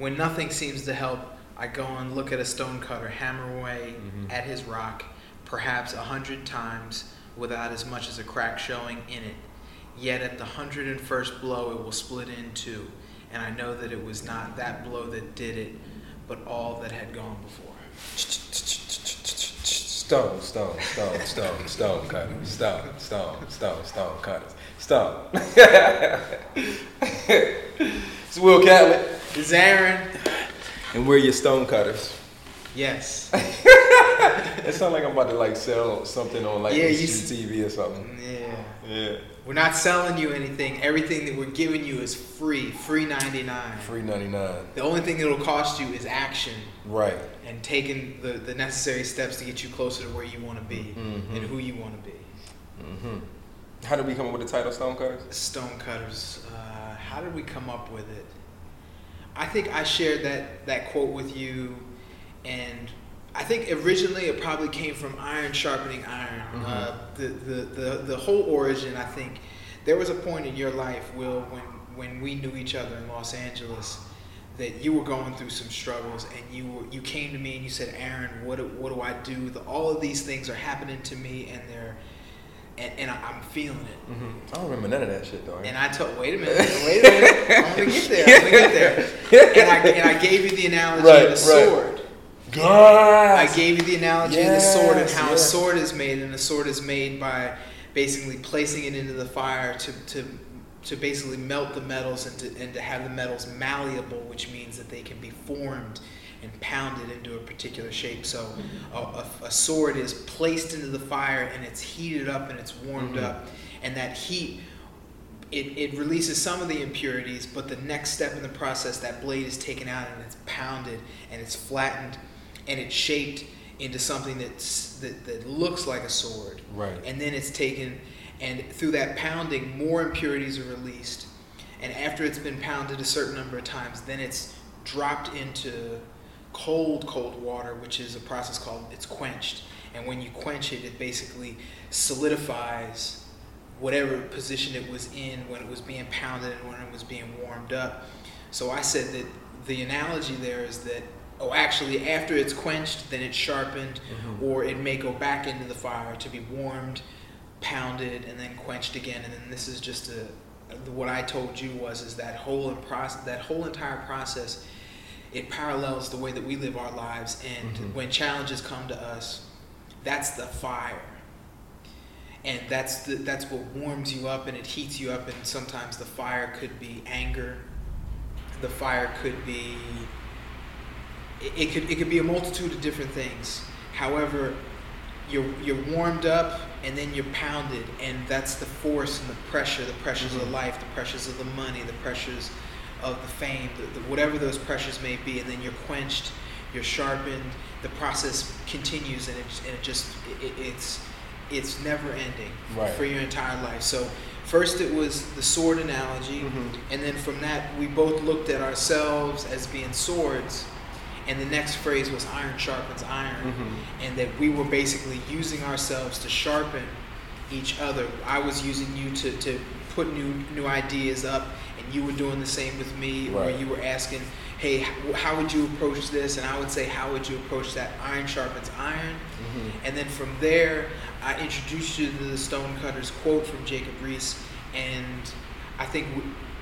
when nothing seems to help, I go and look at a stonecutter hammer away Mhm. at his rock, perhaps a hundred times, without as much as a crack showing in it. Yet at the hundred and first blow, it will split in two, and I know that it was not that blow that did it, but all that had gone before. Stone, stone, stone, stone, stone cutters, stone, stone, stone, stone cutters, stone. it's Will Catlett, It's Aaron. and we're your stone cutters. Yes. It sounds like I'm about to like sell something on like Yeah, HGTV or something. Yeah. Yeah, We're not selling you anything. Everything that we're giving you is free. Free 99. free ninety nine. The only thing that'll cost you is action Right. and taking the, the necessary steps to get you closer to where you want to be Mhm. and who you want to be. hmm How did we come up with the title Stone Cutters? Stonecutters. Uh, how did we come up with it? I think I shared that, that quote with you, and I think originally it probably came from iron sharpening iron. Mhm. Uh, the, the, the, the whole origin, I think, there was a point in your life, Will, when, when we knew each other in Los Angeles, that you were going through some struggles, and you were, you came to me and you said, Aaron, what do, what do I do? The, all of these things are happening to me, and they're and, and I'm feeling it. Mm-hmm. I don't remember none of that shit though. And I told, wait a minute, wait a minute, I'm gonna get there, I'm gonna get there. And I, and I gave you the analogy Right, of the right. sword. God. I gave you the analogy of the sword and how yes. a sword is made, and a sword is made by basically placing it into the fire to, to, to basically melt the metals and to, and to have the metals malleable, which means that they can be formed and pounded into a particular shape. So a, a, a sword is placed into the fire and it's heated up and it's warmed Mhm. up, and that heat it, it releases some of the impurities, but the next step in the process, that blade is taken out and it's pounded and it's flattened and it's shaped into something that's, that, that looks like a sword. Right. And then it's taken, and through that pounding, more impurities are released. And after it's been pounded a certain number of times, then it's dropped into cold, cold water, which is a process called it's quenched. And when you quench it, it basically solidifies whatever position it was in when it was being pounded and when it was being warmed up. So I said that the analogy there is that, oh, actually, after it's quenched, then it's sharpened, Mhm. or it may go back into the fire to be warmed, pounded, and then quenched again. And then this is just a what I told you was is that whole process, that whole entire process, it parallels the way that we live our lives. And Mhm. when challenges come to us, that's the fire and that's the, that's what warms you up and it heats you up and sometimes the fire could be anger the fire could be it, it could it could be a multitude of different things however you're you're warmed up and then you're pounded and that's the force and the pressure the pressures of Mhm. life the pressures of the money the pressures of the fame the, the, whatever those pressures may be and then you're quenched you're sharpened the process continues and it, and it just it, it's it's never ending Right. for your entire life so first it was the sword analogy Mhm. and then from that we both looked at ourselves as being swords and the next phrase was iron sharpens iron Mhm. and that we were basically using ourselves to sharpen each other. I was using you to, to put new new ideas up, you were doing the same with me, where Right. you were asking, "Hey, how would you approach this?" And I would say, "How would you approach that?" Iron sharpens iron, Mhm. and then from there, I introduced you to the Stonecutter's quote from Jacob Riis, and I think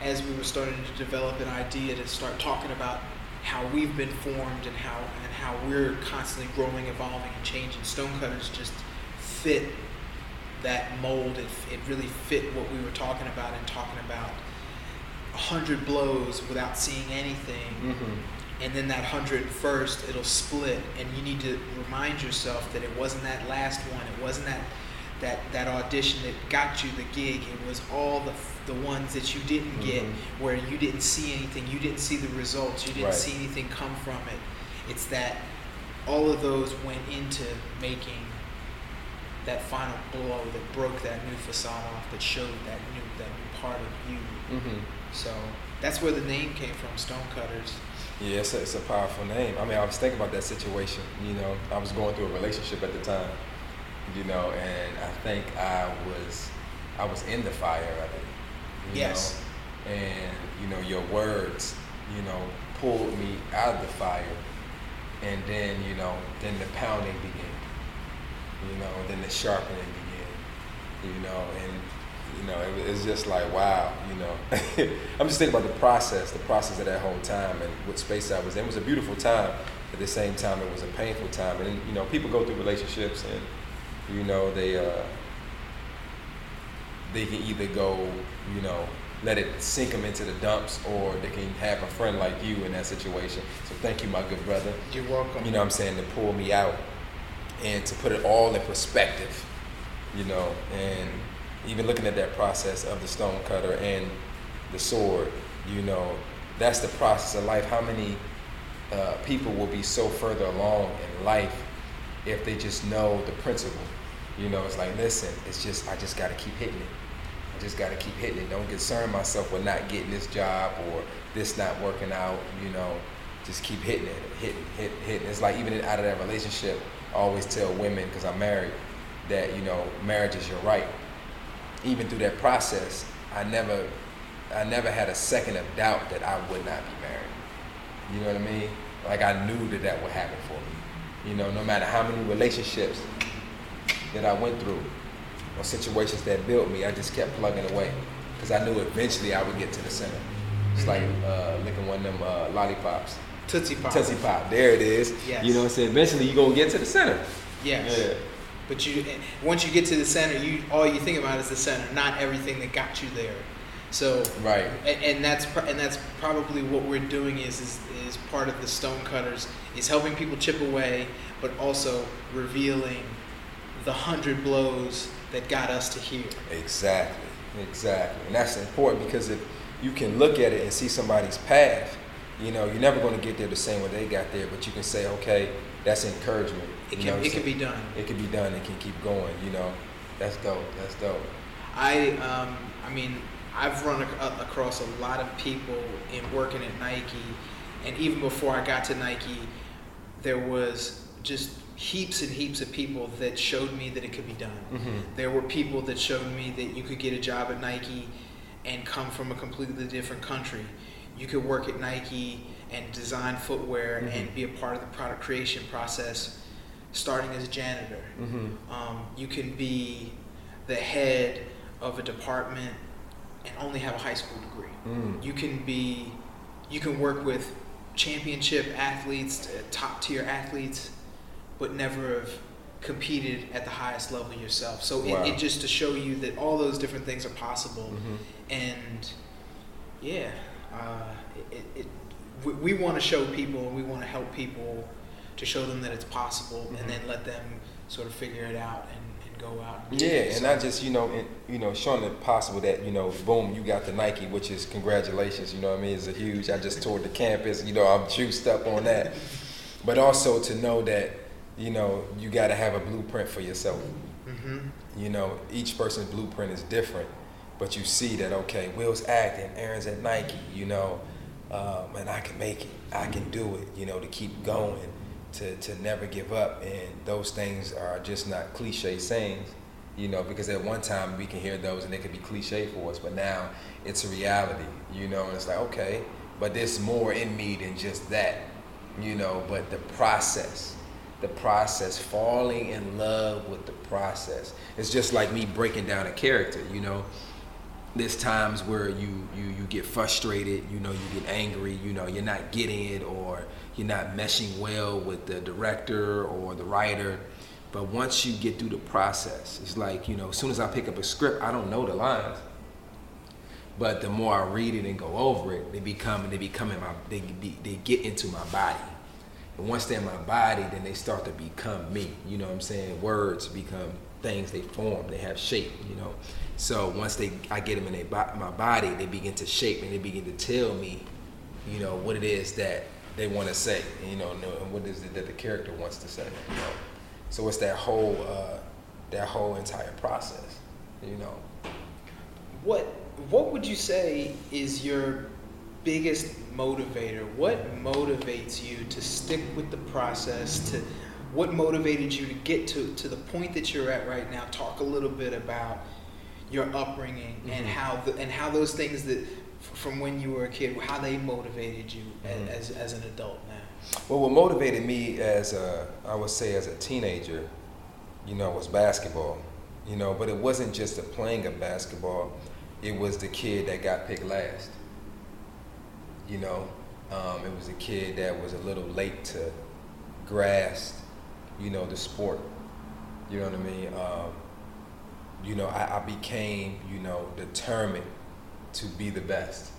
as we were starting to develop an idea to start talking about how we've been formed and how and how we're constantly growing, evolving, and changing, Stonecutters just fit that mold. It, it really fit what we were talking about and talking about hundred blows without seeing anything Mhm. and then that hundred first it'll split and you need to remind yourself that it wasn't that last one it wasn't that that that audition that got you the gig it was all the the ones that you didn't get Mhm. where you didn't see anything you didn't see the results you didn't Right. see anything come from it it's that all of those went into making that final blow that broke that new facade off that showed that new that new part of you Mhm. So that's where the name came from stonecutters Yeah, it's a, it's a powerful name. I mean, I was thinking about that situation. You know, I was going through a relationship at the time. You know, and I think I was, I was in the fire of it. You Yes. Know? And you know, your words you know, pulled me out of the fire, and then you know, then the pounding began. You know, then the sharpening began. You know, and you know, it, it's just like wow. You know, I'm just thinking about the process, the process of that whole time, and what space I was in. It was a beautiful time. At the same time, it was a painful time, and you know, people go through relationships, and you know, they uh, they can either go, you know, let it sink them into the dumps, or they can have a friend like you in that situation. So thank you, my good brother. You're welcome. You know what I'm saying to pull me out and to put it all in perspective. You know, and even looking at that process of the stone cutter and the sword. You know, that's the process of life. How many uh, people will be so further along in life if they just know the principle? You know, it's like, listen, it's just I just got to keep hitting it I just got to keep hitting it. Don't concern myself with not getting this job or this not working out. You know, just keep hitting it, hitting, hitting, hitting. It's like even out of that relationship, I always tell women because I'm married that you know marriage is your right. Even through that process, I never, I never had a second of doubt that I would not be married. You know what I mean? Like I knew that that would happen for me. You know, no matter how many relationships that I went through, or situations that built me, I just kept plugging away because I knew eventually I would get to the center. It's like Mm-hmm. uh, licking one of them uh, lollipops. Tootsie Pop. Tootsie Pop. There it is. Yes. You know what I'm saying? Eventually you're going to get to the center. Yes. Yeah. But you, once you get to the center, you all you think about is the center, not everything that got you there. So, Right. and, and that's and that's probably what we're doing is, is is part of the stone cutters is helping people chip away, but also revealing the hundred blows that got us to here. Exactly. Exactly. And that's important because if you can look at it and see somebody's path, you know, you're never going to get there the same way they got there, but you can say, okay, that's encouragement. It can know what I'm it can be done. It can be done. It can keep going. You know, that's dope. That's dope. I um, I mean I've run ac- across a lot of people in working at Nike, and even before I got to Nike, there was just heaps and heaps of people that showed me that it could be done. Mm-hmm. There were people that showed me that you could get a job at Nike and come from a completely different country. You could work at Nike and design footwear and Mhm. be a part of the product creation process, starting as a janitor. Mm-hmm. Um, you can be the head of a department and only have a high school degree. Mm. You can be, you can work with championship athletes, uh, top tier athletes, but never have competed at the highest level yourself. So Wow. it, it just to show you that all those different things are possible. Mm-hmm. And yeah, uh, it, it, it, we, we want to show people and we want to help people to show them that it's possible Mhm. and then let them sort of figure it out and, and go out. And Yeah, it. and So- not just you know, in, you know, showing it possible that you know, boom, you got the Nike, which is congratulations. You know what I mean? It's a huge. I just toured the campus. You know, I'm juiced up on that. But also to know that you know you got to have a blueprint for yourself. Mhm. You know, each person's blueprint is different, but you see that okay, Will's acting, Aaron's at Nike. You know, um, and I can make it. I can do it. You know, to keep going, to to never give up, and those things are just not cliche sayings. You know, because at one time we can hear those and they could be cliche for us, but now it's a reality. You know, and it's like okay, but there's more in me than just that. You know, but the process the process, falling in love with the process. It's just like me breaking down a character, you know. There's times where you, you you get frustrated, you know, you get angry, you know, you're not getting it or you're not meshing well with the director or the writer. But once you get through the process, it's like, you know, as soon as I pick up a script, I don't know the lines. But the more I read it and go over it, they become they become in my they they get into my body. And once they're in my body, then they start to become me. You know what I'm saying? Words become things. They form. They have shape. You know. So once they, I get them in my body, they begin to shape and they begin to tell me, you know, what it is that they want to say. You know, and and what is it that the character wants to say. You know. So it's that whole, uh, that whole entire process. You know. What What would you say is your biggest motivator? What motivates you to stick with the process? To what motivated you to get to to the point that you're at right now? Talk a little bit about your upbringing and Mhm. how the, and how those things that from when you were a kid, how they motivated you Mhm. as, as an adult now. Well, what motivated me as a, I would say as a teenager, you know, was basketball. You know, but it wasn't just the playing of basketball. It was the kid that got picked last. You know, um, it was a kid that was a little late to grasp, you know, the sport. You know what I mean? Um, you know, I, I became, you know, determined to be the best.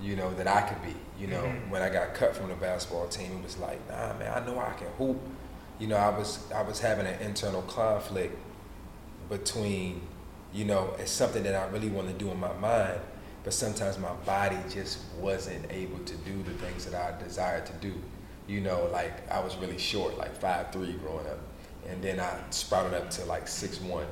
You know that I could be. You know, Mhm. when I got cut from the basketball team, it was like, nah, man, I know I can hoop. You know, I was I was having an internal conflict between, you know, it's something that I really want to do in my mind, but sometimes my body just wasn't able to do the things that I desired to do. You know, like I was really short, like five three growing up, and then I sprouted up to like six one.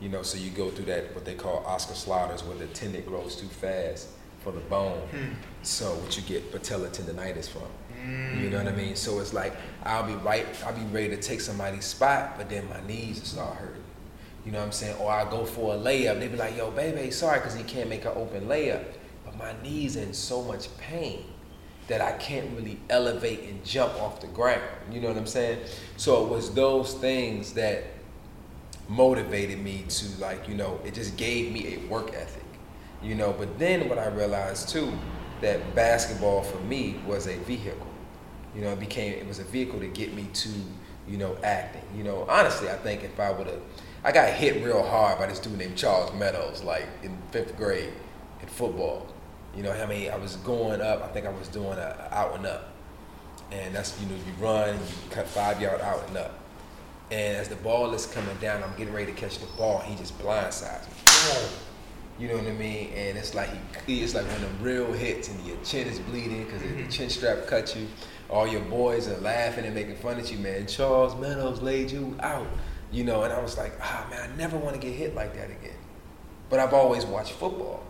You know, so you go through that what they call Osgood-Schlatter's, where the tendon grows too fast for the bone. Hmm. So what you get patella tendonitis from. Mm. You know what I mean? So it's like I'll be right, I'll be ready to take somebody's spot, but then my knees start hurting. You know what I'm saying? Or I go for a layup, they be like, "Yo, baby, sorry, cause he can't make an open layup." But my knees in so much pain that I can't really elevate and jump off the ground. You know what I'm saying? So it was those things that motivated me to like, you know, it just gave me a work ethic. You know, but then what I realized too, that basketball for me was a vehicle. You know, it became it was a vehicle to get me to, you know, acting. You know, honestly, I think if I would have, I got hit real hard by this dude named Charles Meadows, like in fifth grade, in football. You know, I mean, I was going up. I think I was doing a, a out and up, and that's you know, you run, you cut five yard out and up. And as the ball is coming down, I'm getting ready to catch the ball. He just blindsides me. You know what I mean? And it's like he, it's like when the real hits and your chin is bleeding because the Mhm. chin strap cut you. All your boys are laughing and making fun of you, man. Charles Meadows laid you out. You know, and I was like, ah, man, I never want to get hit like that again. But I've always watched football.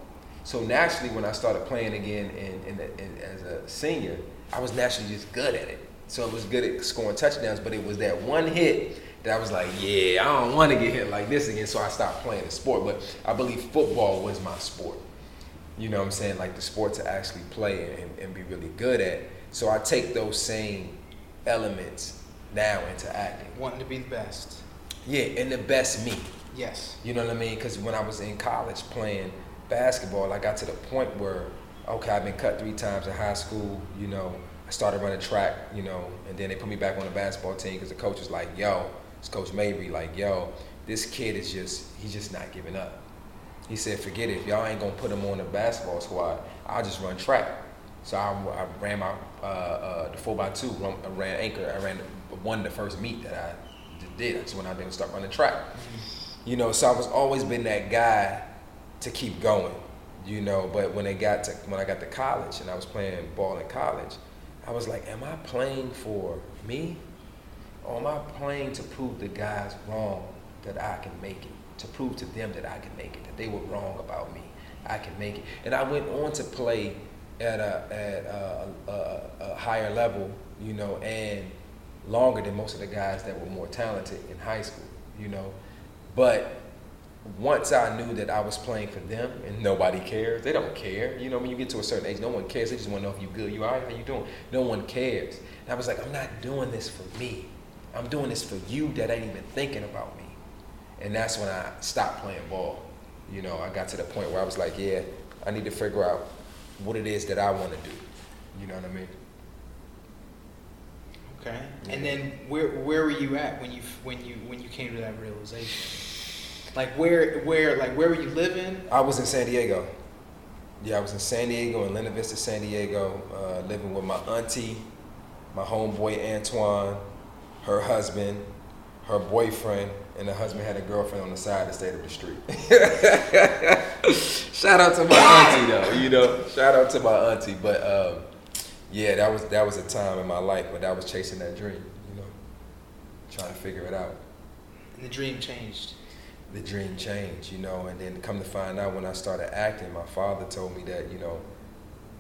So naturally, when I started playing again in, in, in, as a senior, I was naturally just good at it. So I was good at scoring touchdowns, but it was that one hit that I was like, yeah, I don't want to get hit like this again. So I stopped playing the sport. But I believe football was my sport. You know what I'm saying? Like the sport to actually play and, and be really good at. So I take those same elements now into acting. Wanting to be the best. Yeah, and the best me. Yes. You know what I mean? Because when I was in college playing basketball, I got to the point where, okay, I've been cut three times in high school. You know, I started running track. You know, and then they put me back on the basketball team because the coach was like, "Yo, it's Coach Mabry. Like, yo, this kid is just he's just not giving up." He said, "Forget it. If y'all ain't gonna put him on the basketball squad, I'll just run track." So I, I ran my uh, uh, the four x two. I ran anchor. I ran won the first meet that I did. That's when I didn't start running track. You know, so I was always been that guy to keep going. You know, but when it got to when I got to college and I was playing ball in college, I was like, am I playing for me? Or am I playing to prove the guys wrong that I can make it? To prove to them that I can make it, that they were wrong about me. I can make it. And I went on to play at a at a, a, a higher level, you know, and longer than most of the guys that were more talented in high school, you know. But once I knew that I was playing for them and nobody cares, they don't care. You know, when you get to a certain age, no one cares. They just want to know if you're good, you all right, how you doing? No one cares. And I was like, I'm not doing this for me. I'm doing this for you that ain't even thinking about me. And that's when I stopped playing ball. You know, I got to the point where I was like, yeah, I need to figure out what it is that I want to do. You know what I mean? Okay. And then where where were you at when you when you when you came to that realization? Like where where like where were you living? I was in San Diego. Yeah, I was in San Diego, in Linda Vista, San Diego, uh, living with my auntie, my homeboy Antoine, her husband, her boyfriend, and the husband had a girlfriend on the side that stayed up the street. Shout out to my auntie though, you know. Shout out to my auntie, but um, yeah, that was that was a time in my life, when I was chasing that dream, you know, trying to figure it out And the dream changed. the dream changed, you know, and then come to find out when I started acting, my father told me that, you know,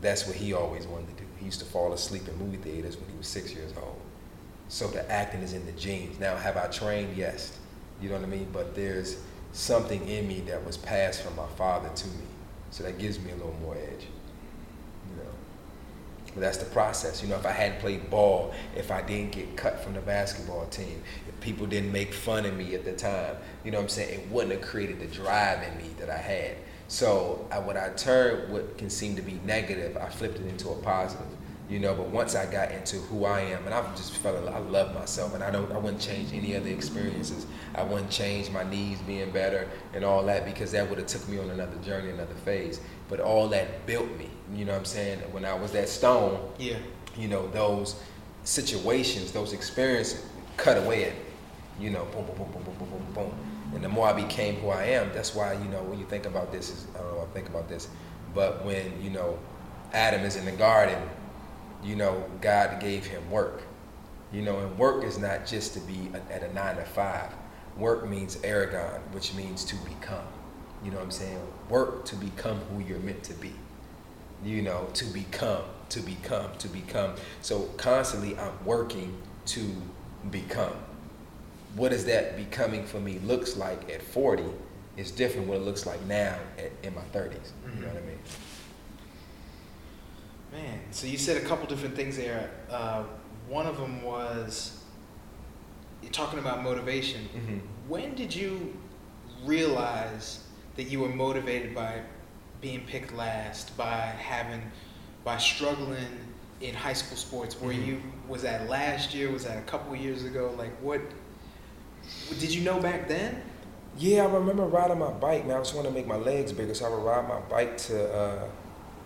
that's what he always wanted to do. He used to fall asleep in movie theaters when he was six years old. So the acting is in the genes. Now, have I trained? Yes. You know what I mean? But there's something in me that was passed from my father to me. So that gives me a little more edge. You know. But that's the process. You know, if I hadn't played ball, if I didn't get cut from the basketball team, if people didn't make fun of me at the time, you know what I'm saying? It wouldn't have created the drive in me that I had. So I, when I turned what can seem to be negative, I flipped it into a positive you know. But once I got into who I am, and I just felt I love myself, and I don't, I wouldn't change any other experiences. I wouldn't change my knees being better and all that because that would have took me on another journey, another phase. But all that built me. You know what I'm saying? When I was that stone, yeah, you know, those situations, those experiences cut away at me. You know, boom, boom, boom, boom, boom, boom, boom, boom. And the more I became who I am, that's why, you know, when you think about this, is, I don't know, I think about this, but when, you know, Adam is in the garden you know, God gave him work. You know, and work is not just to be at a nine to five. Work means aragon, which means to become. You know what I'm saying? Work to become who you're meant to be. You know, to become, to become, to become. So constantly I'm working to become. What does that becoming for me looks like at 40 is different what it looks like now at, in my 30s. Mm-hmm. You know what I mean? Man, so you said a couple different things there. Uh, one of them was you're talking about motivation. Mm-hmm. When did you realize that you were motivated by being picked last, by having, by struggling in high school sports? Were mm-hmm. you was that last year? Was that a couple years ago? Like what? Did you know back then? Yeah, I remember riding my bike. Man, I just want to make my legs bigger, so I would ride my bike to. Uh,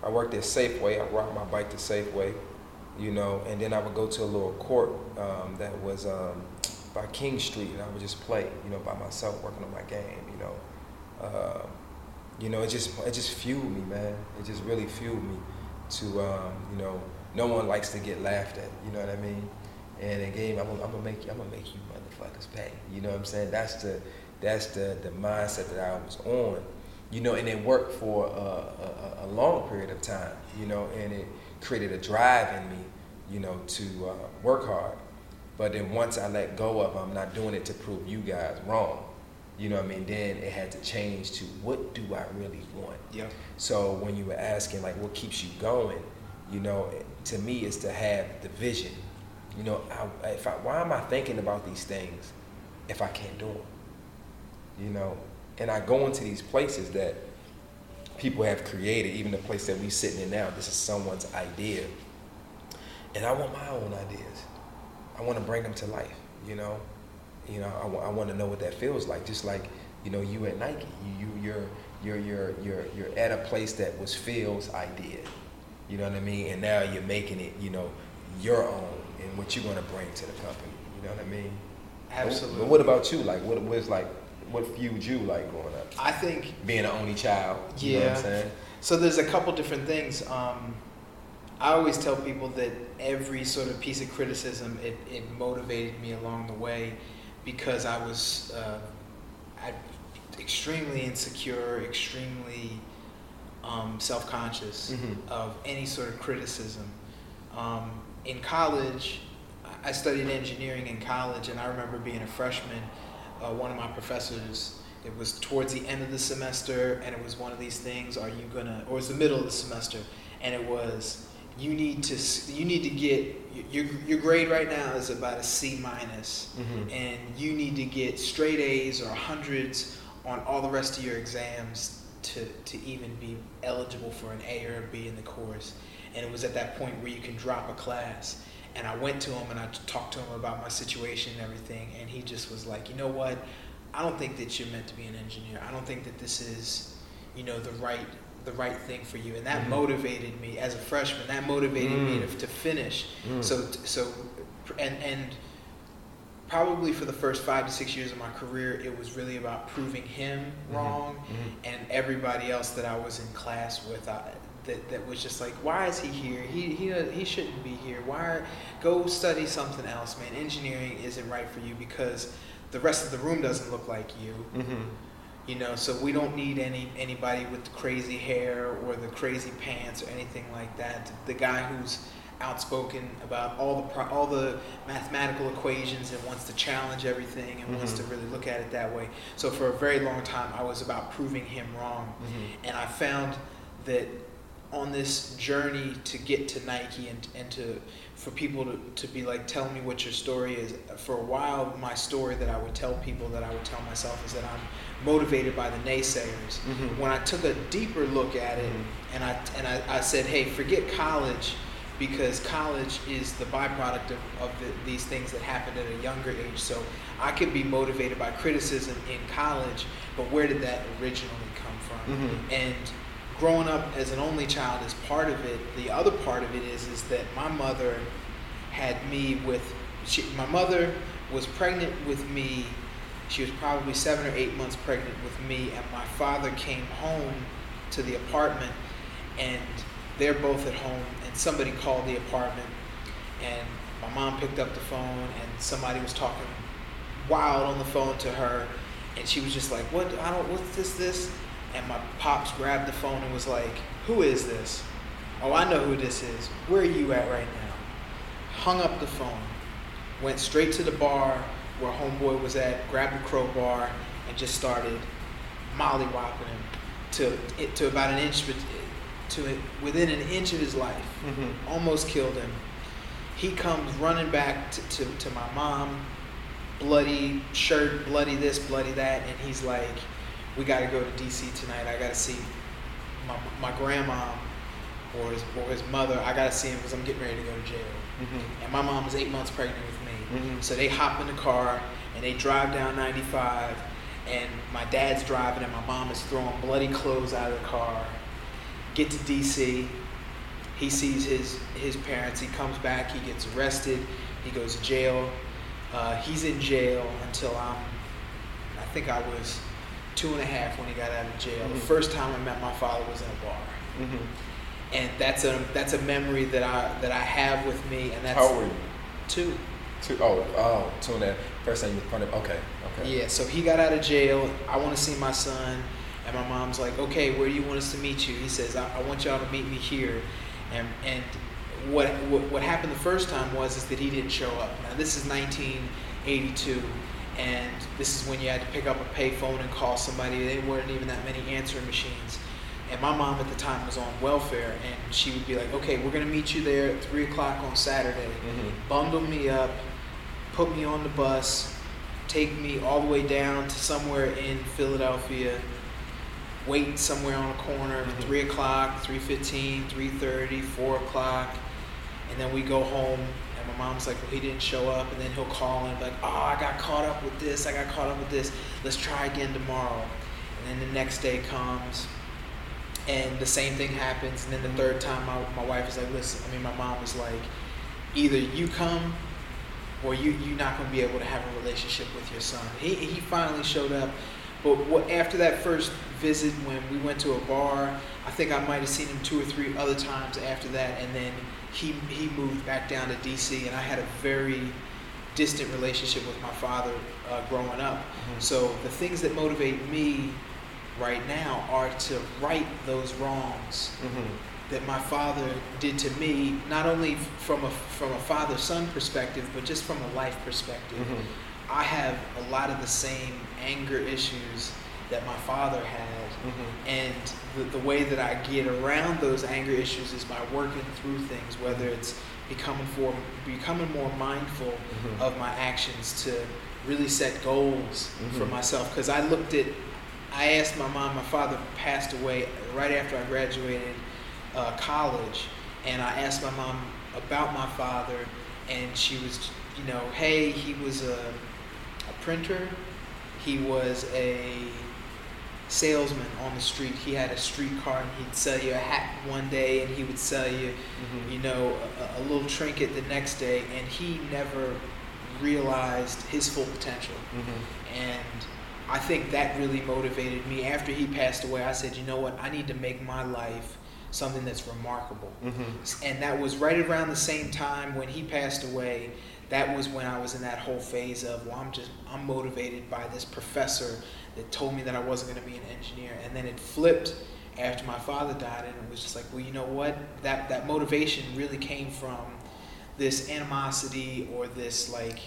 I worked at Safeway. I ride my bike to Safeway, you know, and then I would go to a little court um, that was um, by King Street, and I would just play, you know, by myself, working on my game, you know. Uh, you know, it just it just fueled me, man. It just really fueled me to, um, you know, no one likes to get laughed at, you know what I mean? And gave, I'm, I'm gonna make you, I'm gonna make you motherfuckers pay. You know what I'm saying? That's the that's the the mindset that I was on you know, and it worked for a, a, a, long period of time, you know, and it created a drive in me, you know, to uh, work hard. But then once I let go of, I'm not doing it to prove you guys wrong. You know what I mean? Then it had to change to what do I really want? Yeah. So when you were asking like what keeps you going, you know, to me is to have the vision. You know, I, if I, why am I thinking about these things if I can't do them? You know, and I go into these places that people have created, even the place that we're sitting in now. This is someone's idea, and I want my own ideas. I want to bring them to life. You know, you know, I, w- I want to know what that feels like. Just like you know, you at Nike, you, you you're you're you're you're you're at a place that was Phil's idea. You know what I mean? And now you're making it, you know, your own and what you're going to bring to the company. You know what I mean? Absolutely. But what about you? Like, what was like what fueled you like growing up? I think being an only child. You yeah. Know what I'm So there's a couple different things. Um, I always tell people that every sort of piece of criticism it, it motivated me along the way because I was uh, I, extremely insecure, extremely um, self conscious mm-hmm. of any sort of criticism. Um, in college, I studied engineering in college, and I remember being a freshman uh, one of my professors. It was towards the end of the semester, and it was one of these things. Are you gonna? Or it was the middle of the semester, and it was you need to you need to get your your grade right now is about a C minus, mm-hmm. and you need to get straight A's or hundreds on all the rest of your exams to to even be eligible for an A or a B in the course. And it was at that point where you can drop a class. And I went to him and I talked to him about my situation and everything. And he just was like, you know what? I don't think that you're meant to be an engineer. I don't think that this is, you know, the right the right thing for you. And that mm-hmm. motivated me as a freshman. That motivated mm. me to, to finish. Mm. So so and and probably for the first five to six years of my career, it was really about proving him mm-hmm. wrong mm-hmm. and everybody else that I was in class with. I, that, that was just like, why is he here? He, he, he shouldn't be here. Why? Go study something else, man. Engineering isn't right for you because the rest of the room doesn't look like you. Mm-hmm. You know, so we don't need any anybody with the crazy hair or the crazy pants or anything like that. The guy who's outspoken about all the pro- all the mathematical equations and wants to challenge everything and wants to Mhm. really look at it that way. So for a very long time, I was about proving him wrong, Mhm. and I found that on this journey to get to Nike and and to for people to, to be like tell me what your story is for a while my story that I would tell people that I would tell myself is that I'm motivated by the naysayers Mhm. when I took a deeper look at it Mhm. and I and I, I said, hey, forget college because college is the byproduct of, of the, these things that happened at a younger age. So I could be motivated by criticism in college, but where did that originally come from? Mhm. And growing up as an only child is part of it. The other part of it is is that my mother had me with she, my mother was pregnant with me. She was probably seven or eight months pregnant with me, and my father came home to the apartment, and they're both at home, and somebody called the apartment, and my mom picked up the phone, and somebody was talking wild on the phone to her, and she was just like, "What? I don't. What's this? This?" And my pops grabbed the phone and was like, "Who is this?" "Oh, I know who this is. Where are you at right now?" Hung up the phone, went straight to the bar where homeboy was at, grabbed the crowbar, and just started mollywhopping him to to about an inch, to within an inch of his life Mhm. almost killed him. He comes running back to, to, to my mom, bloody shirt, bloody this, bloody that, and he's like, "We got to go to DC tonight. I got to see my, my grandma or his or his mother. I got to see him because I'm getting ready to go to jail." Mhm. And my mom was eight months pregnant with me, Mhm. so they hop in the car and they drive down 95, and my dad's driving, and my mom is throwing bloody clothes out of the car. Get to DC, he sees his his parents. He comes back. He gets arrested. He goes to jail. Uh, he's in jail until I'm. I think I was two and a half when he got out of jail. The Mhm. first time I met my father was in a bar, Mhm. and that's a that's a memory that I that I have with me. And that's How old were you? two. Two, oh, oh, two and a half. First time you front of, okay, okay. Yeah. So he got out of jail. I want to see my son, and my mom's like, "Okay, where do you want us to meet you?" He says, "I, I want y'all to meet me here," and and what, what what happened the first time was is that he didn't show up. Now this is 1982, and this is when you had to pick up a payphone and call somebody. There weren't even that many answering machines. And my mom at the time was on welfare, and she would be like, "Okay, we're gonna meet you there at three o'clock on Saturday. Mhm. Bundle me up, put me on the bus, take me all the way down to somewhere in Philadelphia, wait somewhere on a corner, Mhm. 3 o'clock, 3.15, 3.30, 4 o'clock, and then we go home, my mom's like, well, he didn't show up, and then he'll call and be like, oh, I got caught up with this, I got caught up with this, let's try again tomorrow. And then the next day comes, and the same thing happens, and then the third time, my, my wife is like, listen, I mean, my mom was like, either you come or you you're not going to be able to have a relationship with your son. He he finally showed up, but what after that first visit when we went to a bar, I think I might have seen him two or three other times after that, and then he he moved back down to D.C. and I had a very distant relationship with my father uh, growing up. Mhm. So the things that motivate me right now are to right those wrongs Mhm. that my father did to me, not only from a from a father son perspective, but just from a life perspective. Mhm. I have a lot of the same anger issues that my father had, Mhm. and the, the way that I get around those anger issues is by working through things, whether it's becoming for becoming more mindful Mhm. of my actions to really set goals for Mhm. myself. Because I looked at, I asked my mom. My father passed away right after I graduated uh, college, and I asked my mom about my father, and she was, you know, hey, he was a, a printer, he was a salesman on the street. He had a streetcar, and he'd sell you a hat one day, and he would sell you Mhm. you know, a, a little trinket the next day, and he never realized his full potential. Mhm. And I think that really motivated me. After he passed away, I said, you know what, I need to make my life something that's remarkable. Mhm. And that was right around the same time when he passed away. That was when I was in that whole phase of, well, I'm just, I'm motivated by this professor that told me that I wasn't going to be an engineer. And then it flipped after my father died, and it was just like, well, you know what? That that motivation really came from this animosity or this like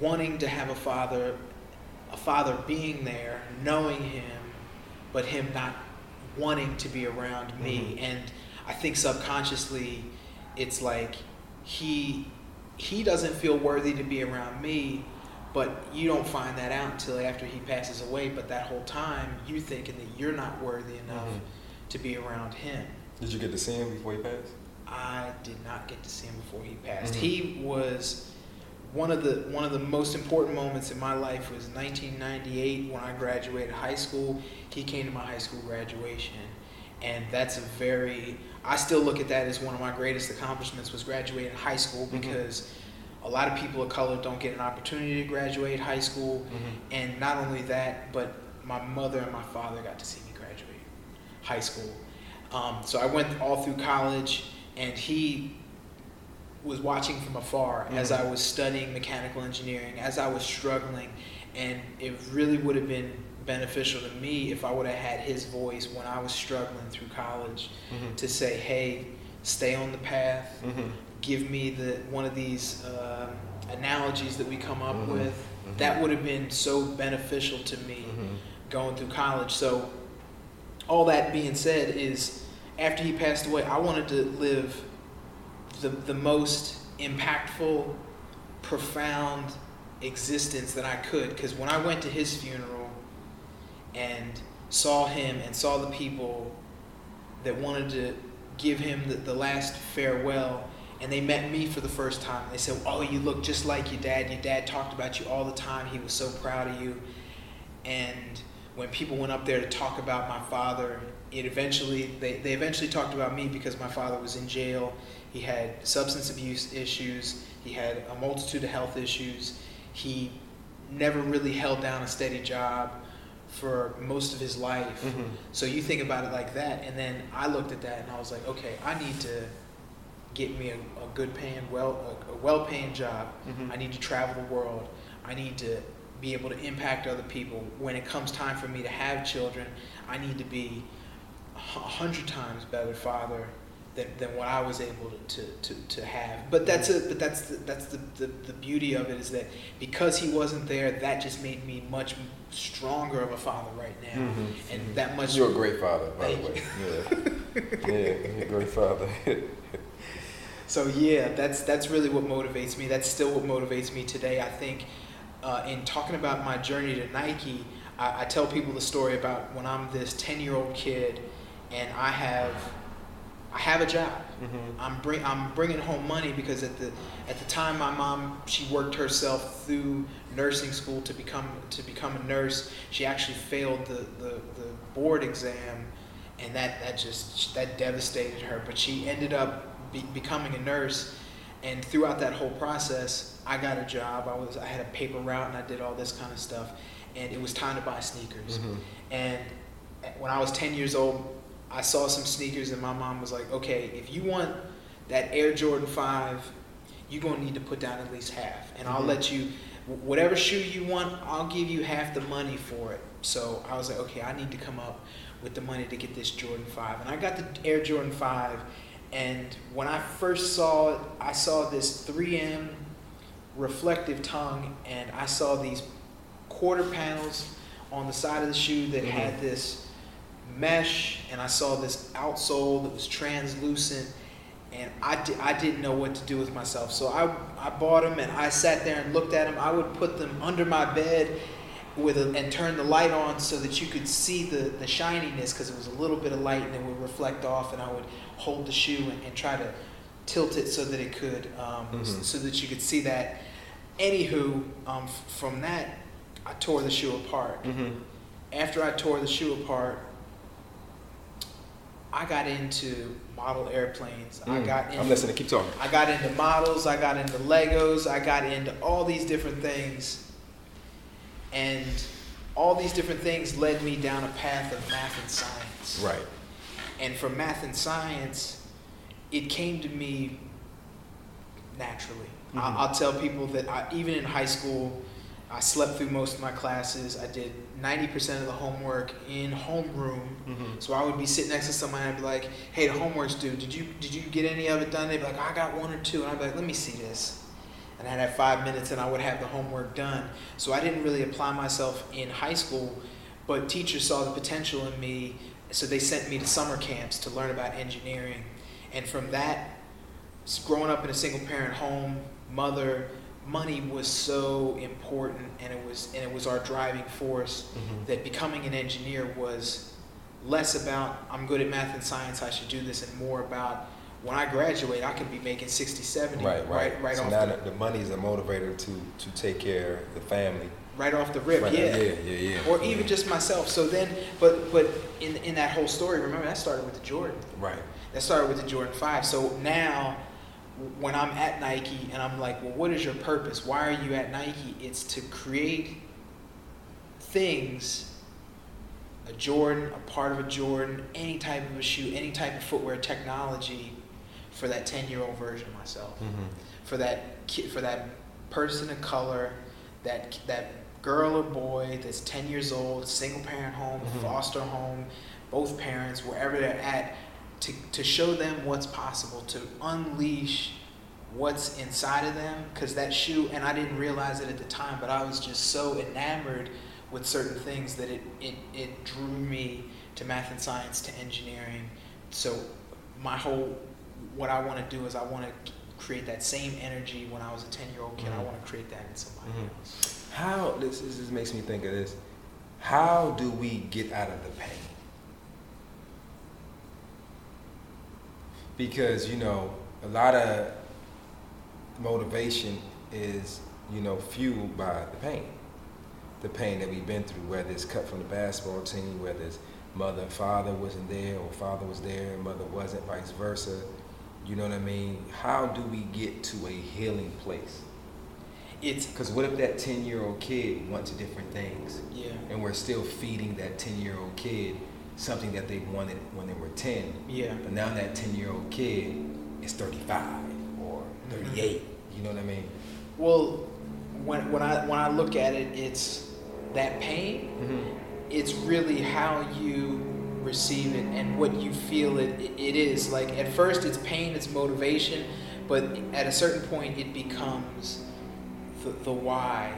wanting to have a father, a father being there, knowing him, but him not wanting to be around me. Mhm. And I think subconsciously, it's like he he doesn't feel worthy to be around me, but you don't find that out until after he passes away. But that whole time, you thinking that you're not worthy enough Mhm. to be around him. Did you get to see him before he passed? I did not get to see him before he passed. Mhm. He was one of the one of the most important moments in my life was 1998 when I graduated high school. He came to my high school graduation, and that's a very I still look at that as one of my greatest accomplishments was graduating high school Mhm. because a lot of people of color don't get an opportunity to graduate high school, Mm-hmm. and not only that, but my mother and my father got to see me graduate high school. Um, so I went all through college, and he was watching from afar as Mhm. I was studying mechanical engineering, as I was struggling, and it really would have been beneficial to me if I would have had his voice when I was struggling through college Mm-hmm. to say, "Hey, stay on the path. Mm-hmm. Give me the one of these uh, analogies that we come up Mhm. with." Mhm. That would have been so beneficial to me Mm-hmm. going through college. So, all that being said, is after he passed away, I wanted to live the, the most impactful, profound existence that I could. Because when I went to his funeral and saw him and saw the people that wanted to give him the, the last farewell, and they met me for the first time, they said, Oh, you look just like your dad. Your dad talked about you all the time. He was so proud of you. And when people went up there to talk about my father, it eventually they, they eventually talked about me because my father was in jail. He had substance abuse issues. He had a multitude of health issues. He never really held down a steady job for most of his life. Mm-hmm. So you think about it like that, and then I looked at that and I was like, okay, I need to get me a, a good paying, well, a, a well paying job. Mhm. I need to travel the world. I need to be able to impact other people. When it comes time for me to have children, I need to be a hundred times better father than, than what I was able to, to, to, to have. But that's a, but that's the, that's the, the, the beauty of it is that because he wasn't there, that just made me much stronger of a father right now, Mhm. and that much. You're a great father, by the way. Yeah, yeah, you're a great father. So yeah, that's that's really what motivates me. That's still what motivates me today. I think uh, in talking about my journey to Nike, I, I tell people the story about when I'm this ten year old kid, and I have I have a job. mm-hmm. I'm bring I'm bringing home money because at the at the time my mom she worked herself through nursing school to become to become a nurse. She actually failed the the, the board exam, and that that just that devastated her. But she ended up be, becoming a nurse, and throughout that whole process, I got a job. I was I had a paper route and I did all this kind of stuff, and it was time to buy sneakers. Mm-hmm. And when I was 10 years old, I saw some sneakers, and my mom was like, okay, if you want that Air Jordan 5, you're going to need to put down at least half. And I'll Mhm. let you, whatever shoe you want, I'll give you half the money for it. So I was like, okay, I need to come up with the money to get this Jordan 5. And I got the Air Jordan 5. And when I first saw it, I saw this 3M reflective tongue, and I saw these quarter panels on the side of the shoe that Mhm. had this mesh, and I saw this outsole that was translucent, and I, di- I didn't know what to do with myself. So I, I bought them, and I sat there and looked at them. I would put them under my bed with a, and turn the light on so that you could see the, the shininess because it was a little bit of light and it would reflect off, and I would hold the shoe and, and try to tilt it so that it could, um, Mhm. so that you could see that. Anywho, um, f- from that, I tore the shoe apart Mm-hmm. after I tore the shoe apart, I got into model airplanes. I got into, Mm. I'm listening. Keep talking. I got into models. I got into Legos. I got into all these different things, and all these different things led me down a path of math and science. Right. And from math and science, it came to me naturally. Mhm. I, I'll tell people that I, even in high school, I slept through most of my classes. I did 90% of the homework in homeroom. Mm-hmm. So I would be sitting next to somebody and I'd be like, hey, the homework's due. Did you did you get any of it done? They'd be like, I got one or two. And I'd be like, let me see this. And I'd have five minutes and I would have the homework done. So I didn't really apply myself in high school, but teachers saw the potential in me. So they sent me to summer camps to learn about engineering. And from that, growing up in a single parent home, mother, money was so important and it was and it was our driving force Mm-hmm. that becoming an engineer was less about I'm good at math and science I should do this and more about when I graduate I could be making 60 70 Right, right. right, right so off now the, the money is a motivator to to take care of the family. right off the rip Right, yeah. yeah, yeah, yeah. or even just myself so then but but in in that whole story remember that started with the Jordan right. That started with the Jordan 5. So now, when I'm at Nike and I'm like, well, what is your purpose? Why are you at Nike? It's to create things, a Jordan, a part of a Jordan, any type of a shoe, any type of footwear technology for that 10 year old version of myself. Mm-hmm. For that kid, for that person of color, that, that girl or boy that's 10 years old, single parent home, Mhm. foster home, both parents, wherever they're at, to, to show them what's possible, to unleash what's inside of them. Because that shoe, and I didn't realize it at the time, but I was just so enamored with certain things that it, it, it drew me to math and science, to engineering. So my whole, what I want to do is I want to create that same energy when I was a 10 year old kid. I Mhm. want to create that in somebody Mhm. else. How this, this this makes me think of this. How do we get out of the pain? Because you know a lot of motivation is you know fueled by the pain, the pain that we've been through. Whether it's cut from the basketball team, whether it's mother and father wasn't there, or father was there and mother wasn't, vice versa. You know what I mean? How do we get to a healing place? It's, Because what if that 10 year old kid wants different things yeah, and we're still feeding that 10 year old kid something that they wanted when they were 10? yeah. But now that 10 year old kid is 35 or 38. You know what I mean? Well, when, when I when I look at it, it's that pain. Mm-hmm. It's really how you receive it and what you feel it it is. Like at first, it's pain, it's motivation, but at a certain point, it becomes the, the why,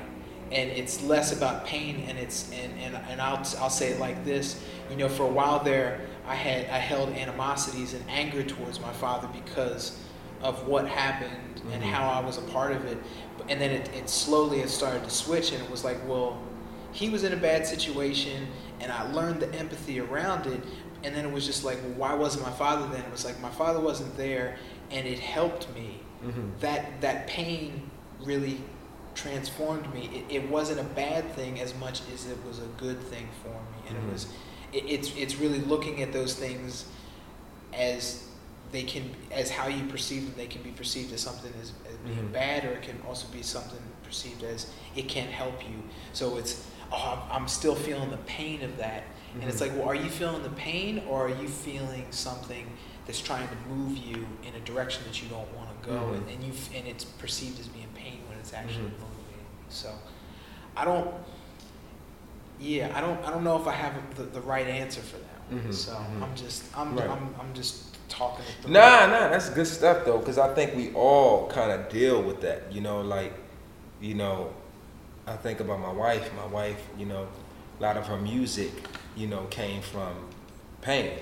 and it's less about pain and it's and, and, and I'll I'll say it like this. You know, for a while there, I had I held animosities and anger towards my father because of what happened and Mhm. how I was a part of it. And then it, it slowly it started to switch, and it was like, well, he was in a bad situation, and I learned the empathy around it. And then it was just like, well, why wasn't my father then? It was like my father wasn't there, and it helped me. Mm-hmm. That that pain really transformed me. It, it wasn't a bad thing as much as it was a good thing for me, and Mhm. it was. It, it's it's really looking at those things as they can as how you perceive them. They can be perceived as something as, as being Mhm. bad, or it can also be something perceived as it can't help you. So it's oh, I'm, still feeling the pain of that, and it's Mhm. like, well, are you feeling the pain, or are you feeling something that's trying to move you in a direction that you don't want to go, Mhm. and, and you and it's perceived as being pain when it's actually Mhm. motivating you. So I don't. Yeah, I don't. I don't know if I have the, the right answer for that. One. Mhm, So mhm. I'm just. I'm. Right. I'm. I'm just talking. It through. Nah, nah, that's good stuff though, because I think we all kind of deal with that. You know, like, you know, I think about my wife. My wife, you know, a lot of her music, you know, came from pain.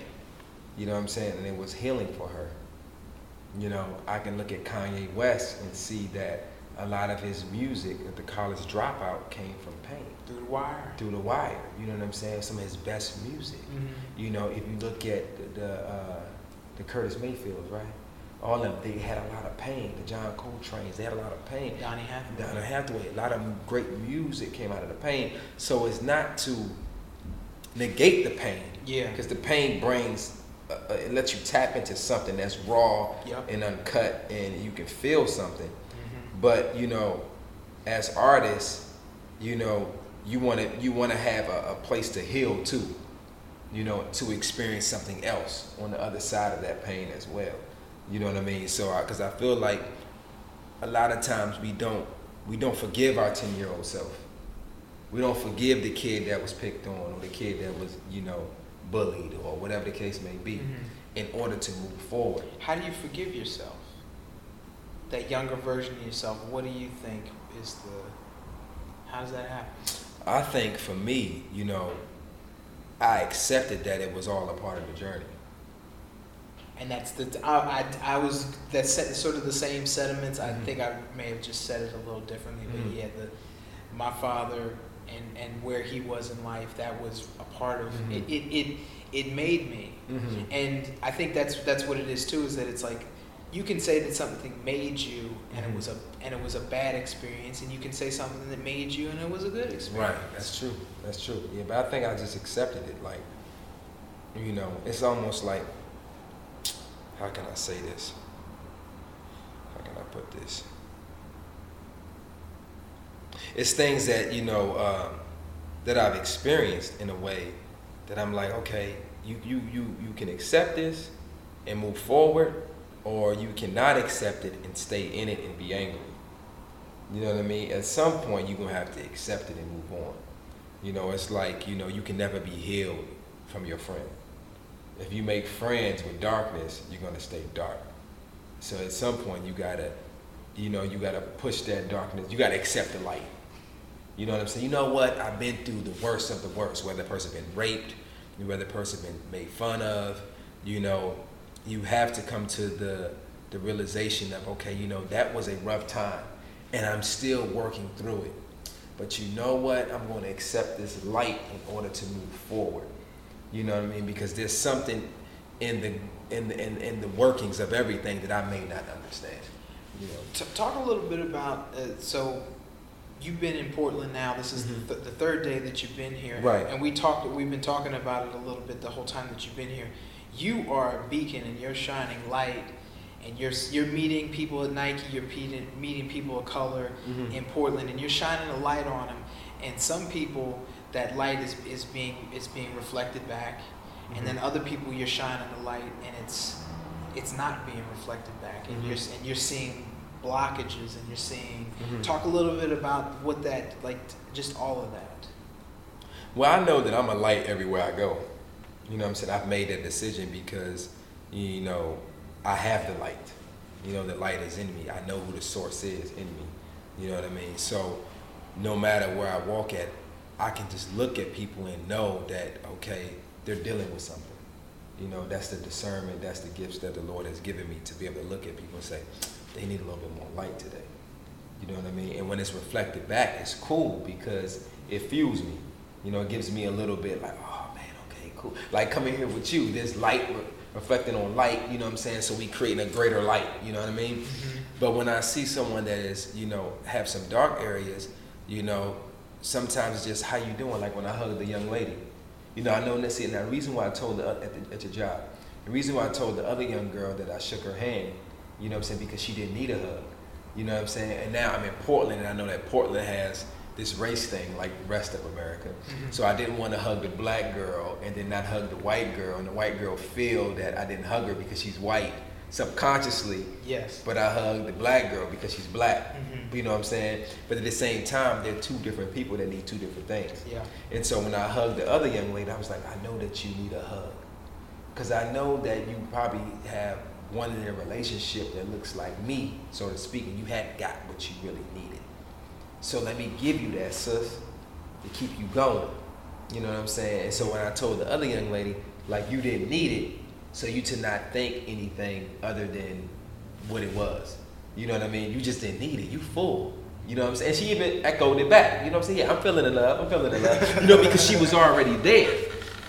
You know what I'm saying? And it was healing for her. You know, I can look at Kanye West and see that a lot of his music at the college dropout came from pain through the wire. through the wire. You know what I'm saying? Some of his best music. Mhm. You know, if you look at the the, uh, the Curtis Mayfields, right? All of them, they had a lot of pain. The John Coltrane's, they had a lot of pain. Donny Hathaway. Donna Hathaway, a lot of great music came out of the pain. So it's not to negate the pain, Yeah. because the pain brings, uh, uh, it lets you tap into something that's raw Yep. and uncut, and you can feel something. Mhm. But you know, as artists, you know, you want to you want to have a, a place to heal too. You know, to experience something else on the other side of that pain as well. You know what I mean? So, because I, feel like a lot of times we don't we don't forgive our ten year old self. we don't forgive the kid that was picked on or the kid that was, you know, bullied or whatever the case may be Mhm. in order to move forward. How do you forgive yourself? That younger version of yourself. What do you think is the? How does that happen? I think for me, you know, I accepted that it was all a part of the journey. And that's the. I, I, I was that's set, sort of the same sentiments. I Mhm. think I may have just said it a little differently, but Mhm. yeah, the my father and and where he was in life. That was a part of Mhm. it, it. It it made me. Mm-hmm. And I think that's that's what it is too. Is that it's like you can say that something made you and it was a and it was a bad experience, and you can say something that made you and it was a good experience. Right, that's true. That's true. Yeah, but I think I just accepted it. Like, you know, it's almost like, how can I say this? How can I put this? It's things that you know um, that I've experienced in a way that I'm like, okay, you you you you can accept this and move forward, or you cannot accept it and stay in it and be angry. You know what I mean? At some point, you're gonna have to accept it and move on. You know, it's like you know you can never be healed from your friend. If you make friends with darkness, you're gonna stay dark. So at some point, you gotta, you know, you gotta push that darkness. You gotta accept the light. You know what I'm saying? You know what? I've been through the worst of the worst. Whether the person been raped, whether the person been made fun of. You know, you have to come to the the realization of okay, you know, that was a rough time, and I'm still working through it. But you know what? I'm going to accept this light in order to move forward. You know what I mean? Because there's something in the in the, in, in the workings of everything that I may not understand. You know. T- talk a little bit about uh, so you've been in Portland now. This is Mhm. the, th- the third day that you've been here, Right. And we talked. We've been talking about it a little bit the whole time that you've been here. You are a beacon, and you're shining light, and you're you're meeting people at Nike. You're meeting meeting people of color Mhm. in Portland, and you're shining a light on them. And some people, that light is, is being is being reflected back, and then Mhm. other people, you're shining the light, and it's it's not being reflected back, and Mhm. you're and you're seeing blockages, and you're seeing. Mhm. Talk a little bit about what that like, just all of that. Well, I know that I'm a light everywhere I go. You know what I'm saying? I've made that decision because, you know, I have the light. You know, the light is in me. I know who the source is in me. You know what I mean? So no matter where I walk at, I can just look at people and know that, okay, they're dealing with something. You know, that's the discernment, that's the gifts that the Lord has given me to be able to look at people and say, they need a little bit more light today. You know what I mean? And when it's reflected back, it's cool because it fuels me. You know, it gives me a little bit like, oh man, okay, cool. Like coming here with you, there's light re- reflecting on light, you know what I'm saying? So we creating a greater light, you know what I mean? Mm-hmm. But when I see someone that is, you know, have some dark areas, you know, sometimes it's just how you doing. Like when I hugged the young lady, you know, I know that's it. Now, the reason why I told the, at, the, at your job, the reason why I told the other young girl that I shook her hand, you know what I'm saying, because she didn't need a hug. You know what I'm saying? And now I'm in Portland, and I know that Portland has this race thing like the rest of America. Mhm. So I didn't want to hug the black girl and then not hug the white girl, and the white girl feel that I didn't hug her because she's white subconsciously, Yes. but I hugged the black girl because she's black. Mhm. You know what I'm saying? But at the same time, they're two different people that need two different things. Yeah. And so when I hugged the other young lady, I was like, I know that you need a hug. Because I know that you probably have one in a relationship that looks like me, so to speak, and you hadn't got what you really needed. So let me give you that, sis, to keep you going. You know what I'm saying? And so when I told the other young lady, like, you didn't need it, so you to not think anything other than what it was. You know what I mean? You just didn't need it. You full. You know what I'm saying? And she even echoed it back. You know what I'm saying? Yeah, I'm feeling the love. I'm feeling the love. You know, because she was already there.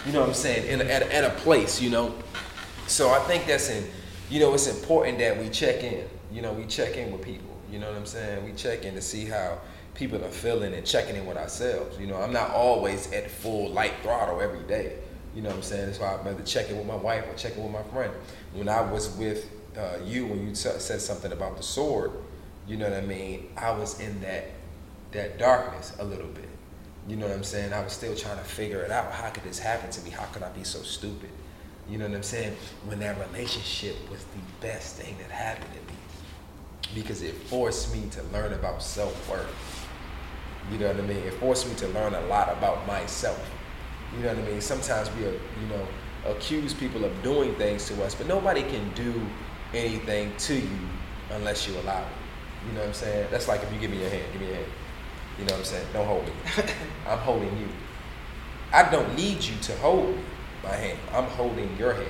You know what I'm saying? In a, at, a, at a place, you know. So I think that's in, you know, it's important that we check in. You know, we check in with people. You know what I'm saying? We check in to see how people are feeling and checking in with ourselves. You know, I'm not always at full light throttle every day. You know what I'm saying? That's why I'd rather check in with my wife or check in with my friend. When I was with uh, you, when you t- said something about the sword, you know what I mean? I was in that that darkness a little bit. You know what I'm saying? I was still trying to figure it out. How could this happen to me? How could I be so stupid? You know what I'm saying? When that relationship was the best thing that happened to me because it forced me to learn about self worth. You know what I mean? It forced me to learn a lot about myself. You know what I mean? Sometimes we, uh, you know, accuse people of doing things to us, but nobody can do anything to you unless you allow it. You know what I'm saying? That's like if you give me your hand, give me your hand. You know what I'm saying? Don't hold me. I'm holding you. I don't need you to hold my hand. I'm holding your hand.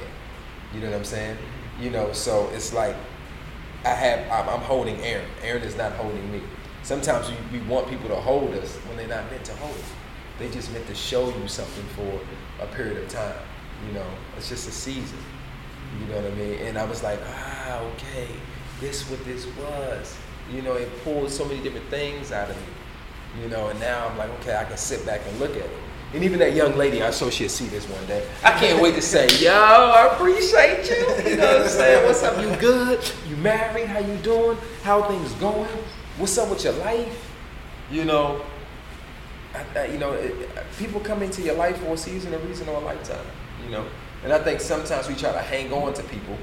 You know what I'm saying? Mm-hmm. You know, so it's like I have I'm, I'm holding Aaron. Aaron is not holding me. Sometimes we, we want people to hold us when they're not meant to hold. They just meant to show you something for a period of time. You know, it's just a season. You know what I mean? And I was like, ah, okay, this what this was. You know, it pulled so many different things out of me. You know, and now I'm like, okay, I can sit back and look at it. And even that young lady, I saw she'll see this one day. I can't wait to say, yo, I appreciate you. You know what I'm saying? What's up? You good? You married? How you doing? How things going? What's up with your life? You know, I, I, you know, it, people come into your life for a season, a reason, or a lifetime. You know, and I think sometimes we try to hang on to people.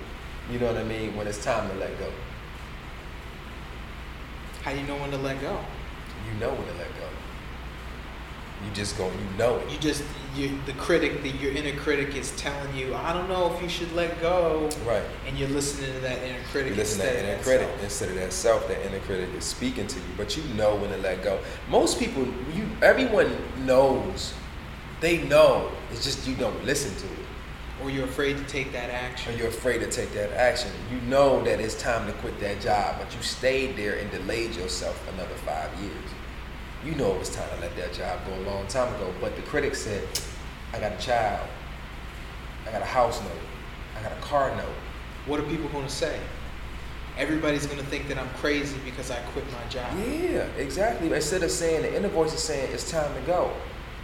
You know what I mean? When it's time to let go. How do you know when to let go? You know when to let go. You just go, you know it. You just, you, the critic, the, your inner critic is telling you, I don't know if you should let go. Right. And you're listening to that inner critic. You listen to that inner critic self. instead of that self. That inner critic is speaking to you, but you know when to let go. Most people, you, everyone knows. They know. It's just you don't listen to it. Or you're afraid to take that action. Or you're afraid to take that action. You know that it's time to quit that job, but you stayed there and delayed yourself another five years you know it was time to let that job go a long time ago. But the critics said, I got a child, I got a house note, I got a car note. What are people going to say? Everybody's going to think that I'm crazy because I quit my job. Yeah, exactly. Instead of saying the inner voice is saying it's time to go,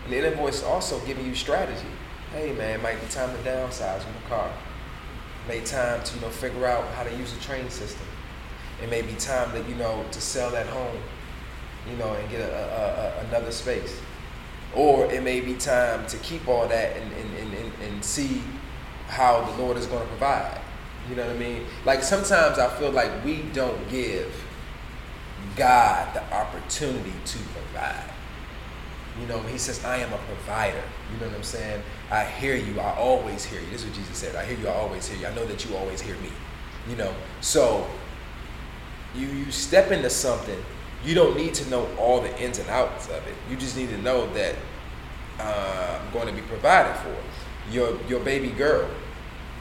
and the inner voice is also giving you strategy. Hey man, it might be time to downsize on the car. It may time to you know figure out how to use the train system. It may be time that you know to sell that home you know, and get a, a, a, another space. Or it may be time to keep all that and, and, and, and see how the Lord is going to provide. You know what I mean? Like sometimes I feel like we don't give God the opportunity to provide. You know, he says, I am a provider. You know what I'm saying? I hear you. I always hear you. This is what Jesus said. I hear you. I always hear you. I know that you always hear me. You know, so you you step into something you don't need to know all the ins and outs of it. You just need to know that uh, I'm going to be provided for. Your your baby girl,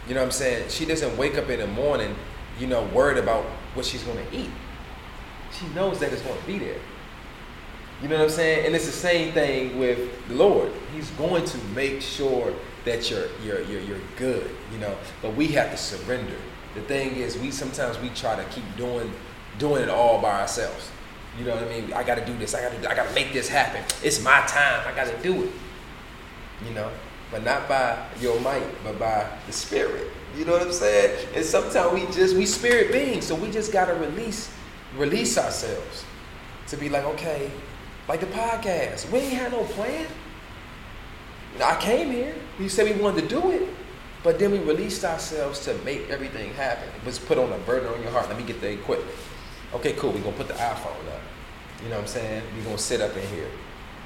you know what I'm saying? She doesn't wake up in the morning, you know, worried about what she's going to eat. She knows that it's going to be there. You know what I'm saying? And it's the same thing with the Lord. He's going to make sure that you're you're you're, you're good. You know, but we have to surrender. The thing is, we sometimes we try to keep doing doing it all by ourselves. You know what I mean? I got to do this. I got to. I got to make this happen. It's my time. I got to do it. You know, but not by your might, but by the spirit. You know what I'm saying? And sometimes we just we spirit beings, so we just gotta release release ourselves to be like, okay, like the podcast. We ain't had no plan. I came here. We said we wanted to do it, but then we released ourselves to make everything happen. It was put on a burden on your heart. Let me get the equipment. Okay, cool. We're gonna put the iPhone up. You know what I'm saying? We're gonna sit up in here,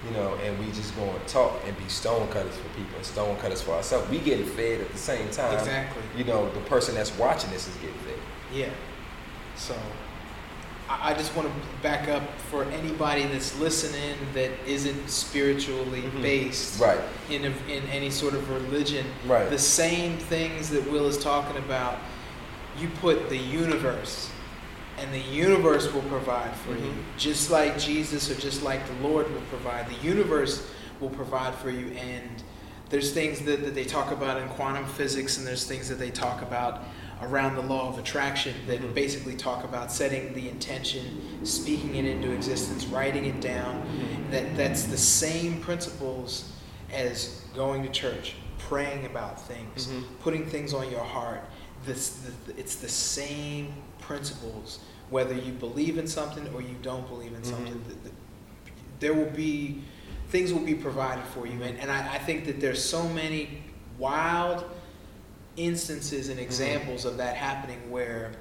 you know, and we just gonna talk and be stone cutters for people and stone cutters for ourselves. We getting fed at the same time. Exactly. You know, the person that's watching this is getting fed. Yeah. So I just want to back up for anybody that's listening that isn't spiritually mm-hmm. based right. in, a, in any sort of religion. Right. The same things that Will is talking about, you put the universe and the universe will provide for mm-hmm. you. Just like Jesus or just like the Lord will provide. The universe will provide for you. And there's things that, that they talk about in quantum physics, and there's things that they talk about around the law of attraction that mm-hmm. basically talk about setting the intention, speaking it into existence, writing it down. Mm-hmm. That that's the same principles as going to church, praying about things, mm-hmm. putting things on your heart. This, the, it's the same principles, whether you believe in something or you don't believe in mm-hmm. something. There will be things will be provided for you, and, and I, I think that there's so many wild instances and mm-hmm. examples mm-hmm. of that happening where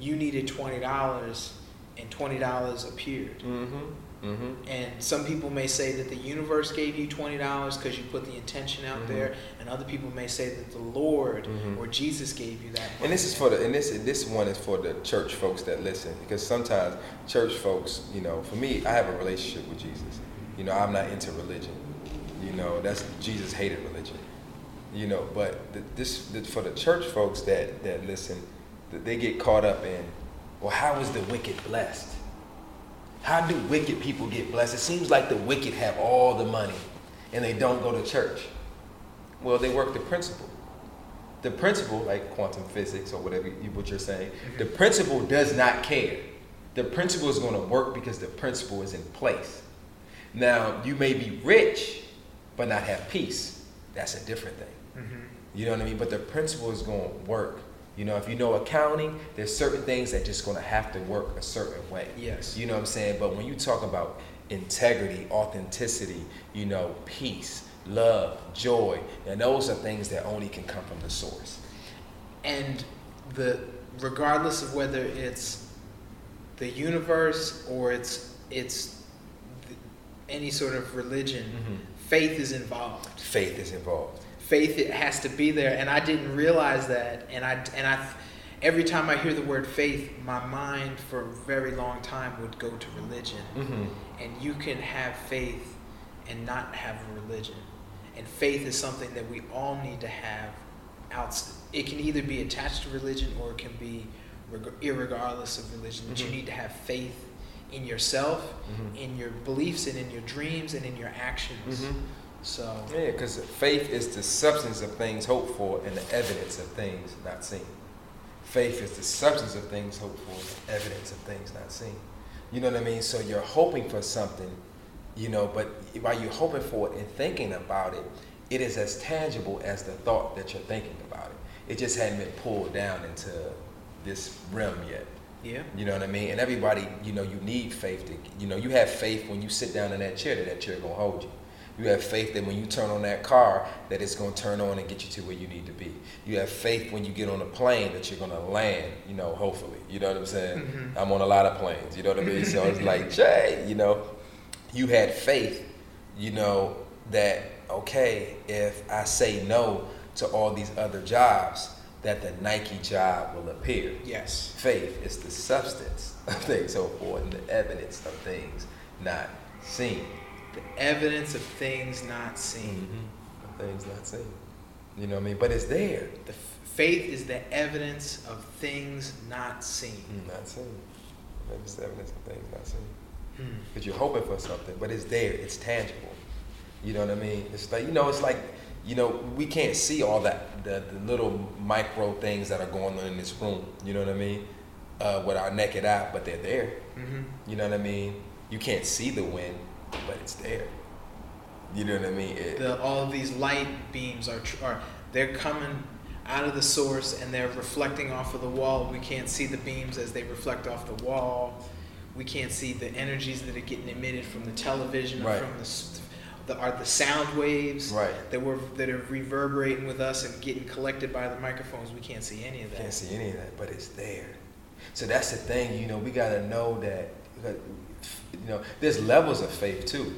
you needed twenty dollars and twenty dollars appeared. Mm-hmm. Mm-hmm. And some people may say that the universe gave you twenty dollars because you put the intention out Mhm. there, and other people may say that the Lord Mhm. or Jesus gave you that. Money. And this is for the and this this one is for the church folks that listen because sometimes church folks, you know, for me, I have a relationship with Jesus. You know, I'm not into religion. You know, that's Jesus hated religion. You know, but the, this the, for the church folks that that listen, that they get caught up in, well, how is the wicked blessed? How do wicked people get blessed? It seems like the wicked have all the money and they don't go to church. Well, they work the principle. The principle, like quantum physics or whatever you, what you're saying, the principle does not care. The principle is going to work because the principle is in place. Now, you may be rich, but not have peace. That's a different thing. Mhm. You know what I mean? But the principle is going to work. You know, if you know accounting, there's certain things that just going to have to work a certain way. Yes. You know what I'm saying? But when you talk about integrity, authenticity, you know, peace, love, joy, and those are things that only can come from the source. and the regardless of whether it's the universe or it's it's any sort of religion, mm-hmm. faith is involved. Faith is involved. Faith it has to be there, and I didn't realize that. And I and I, every time I hear the word faith, my mind for a very long time would go to religion. Mm-hmm. And you can have faith and not have a religion. And faith is something that we all need to have. Out, it can either be attached to religion or it can be reg- irregardless of religion. But you need to have faith in yourself, Mhm. in your beliefs, and in your dreams, and in your actions. So Yeah, because faith is the substance of things hoped for and the evidence of things not seen. Faith is the substance of things hoped for and the evidence of things not seen. You know what I mean? So you're hoping for something, you know, but while you're hoping for it and thinking about it, it is as tangible as the thought that you're thinking about it. It just hadn't been pulled down into this realm yet. yeah, You know what I mean? And everybody, you know, you need faith to, you know, you have faith when you sit down in that chair that that chair gonna hold you. You have faith that when you turn on that car, that it's gonna turn on and get you to where you need to be. You have faith when you get on a plane that you're gonna land, you know, hopefully. You know what I'm saying? Mhm. I'm on a lot of planes, you know what I mean? So it's like, Jay, you know, you had faith, you know, that, okay, if I say no to all these other jobs, that the Nike job will appear yes, faith is the substance of things so and the evidence of things not seen. The evidence of things not seen. Of things not seen. You know what I mean? But it's there. The f- faith is the evidence of things not seen. Not seen. It's the evidence of things not seen. Hmm. Because you're hoping for something, but it's there. It's tangible. You know what I mean? It's like you know, it's like you know, we can't see all that the, the little micro things that are going on in this room. You know what I mean? Uh, with our naked eye, but they're there. Mhm. You know what I mean? You can't see the wind, but it's there. You know what I mean? It, the, all of these light beams are, tr- are they're coming out of the source and they're reflecting off of the wall. We can't see the beams as they reflect off the wall. We can't see the energies that are getting emitted from the television or Right. from the, the are the sound waves right. that were that are reverberating with us and getting collected by the microphones. We can't see any of that. Can't see any of that, but it's there. So that's the thing, you know, we gotta know that, that, you know, there's levels of faith too.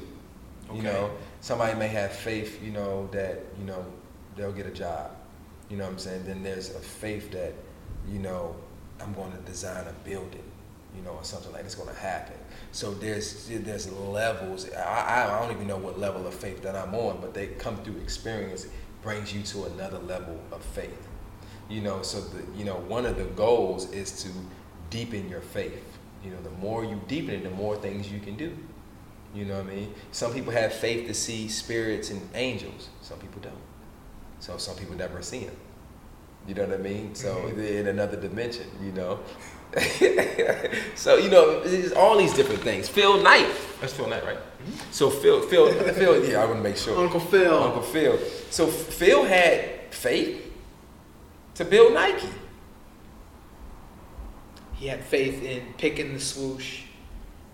You know, somebody may have faith, you know, that, you know, they'll get a job. You know what I'm saying? Then there's a faith that, you know, I'm going to design a building, you know, or something like it's going to happen. So there's there's levels. I, I don't even know what level of faith that I'm on, but they come through experience brings you to another level of faith. You know, so the you know one of the goals is to deepen your faith. You know, the more you deepen it, the more things you can do. You know what I mean? Some people have faith to see spirits and angels. Some people don't. So some people never see them. You know what I mean? So Mhm. they're in another dimension. You know. so you know, it's all these different things. Phil Knight. That's Phil Knight, right? So Phil, Phil, Phil. Yeah, I want to make sure. Uncle Phil. Uncle Phil. So Phil had faith to build Nike. He had faith in picking the swoosh.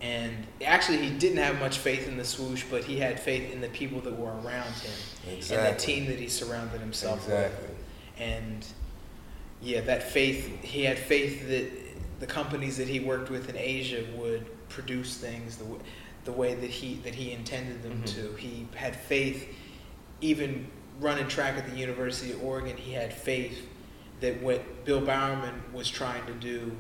And actually, he didn't have much faith in the swoosh, but he had faith in the people that were around him and the team that he surrounded himself Exactly. with. And yeah, that faith, he had faith that the companies that he worked with in Asia would produce things the, w- the way that he that he intended them Mhm. to. He had faith, even running track at the University of Oregon. He had faith that what Bill Bowerman was trying to do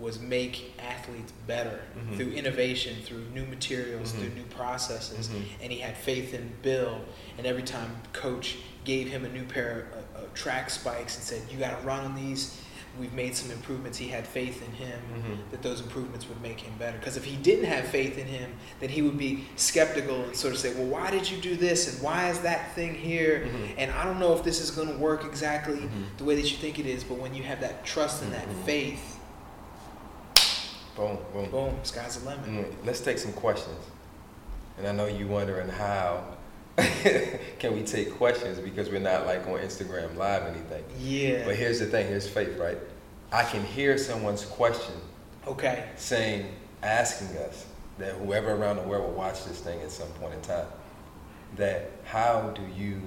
was make athletes better Mhm. through innovation, through new materials, Mhm. through new processes. Mhm. And he had faith in Bill. And every time coach gave him a new pair of, of track spikes and said, "You got to run on these." We've made some improvements. He had faith in him Mhm. that those improvements would make him better. Because if he didn't have faith in him, then he would be skeptical and sort of say, "Well, why did you do this? And why is that thing here? Mhm. And I don't know if this is going to work exactly Mhm. the way that you think it is." But when you have that trust and that faith, Boom, boom. boom, sky's the limit. Mm, Let's take some questions. And I know you're wondering how can we take questions because we're not like on Instagram live or anything. Yeah. But here's the thing, here's faith, right? I can hear someone's question Okay. saying, asking us that whoever around the world will watch this thing at some point in time, that how do you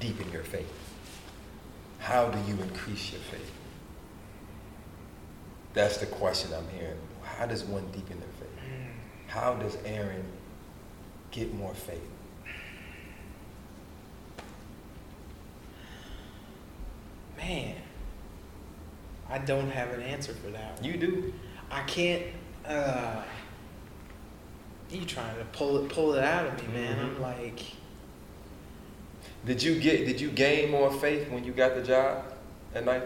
deepen your faith? How do you increase your faith? That's the question I'm hearing. How does one deepen their faith? How does Aaron get more faith? Man, I don't have an answer for that. One. You do. I can't. Uh, you trying to pull it pull it out of me, man? Mhm. I'm like, Did you get? Did you gain more faith when you got the job at Nike?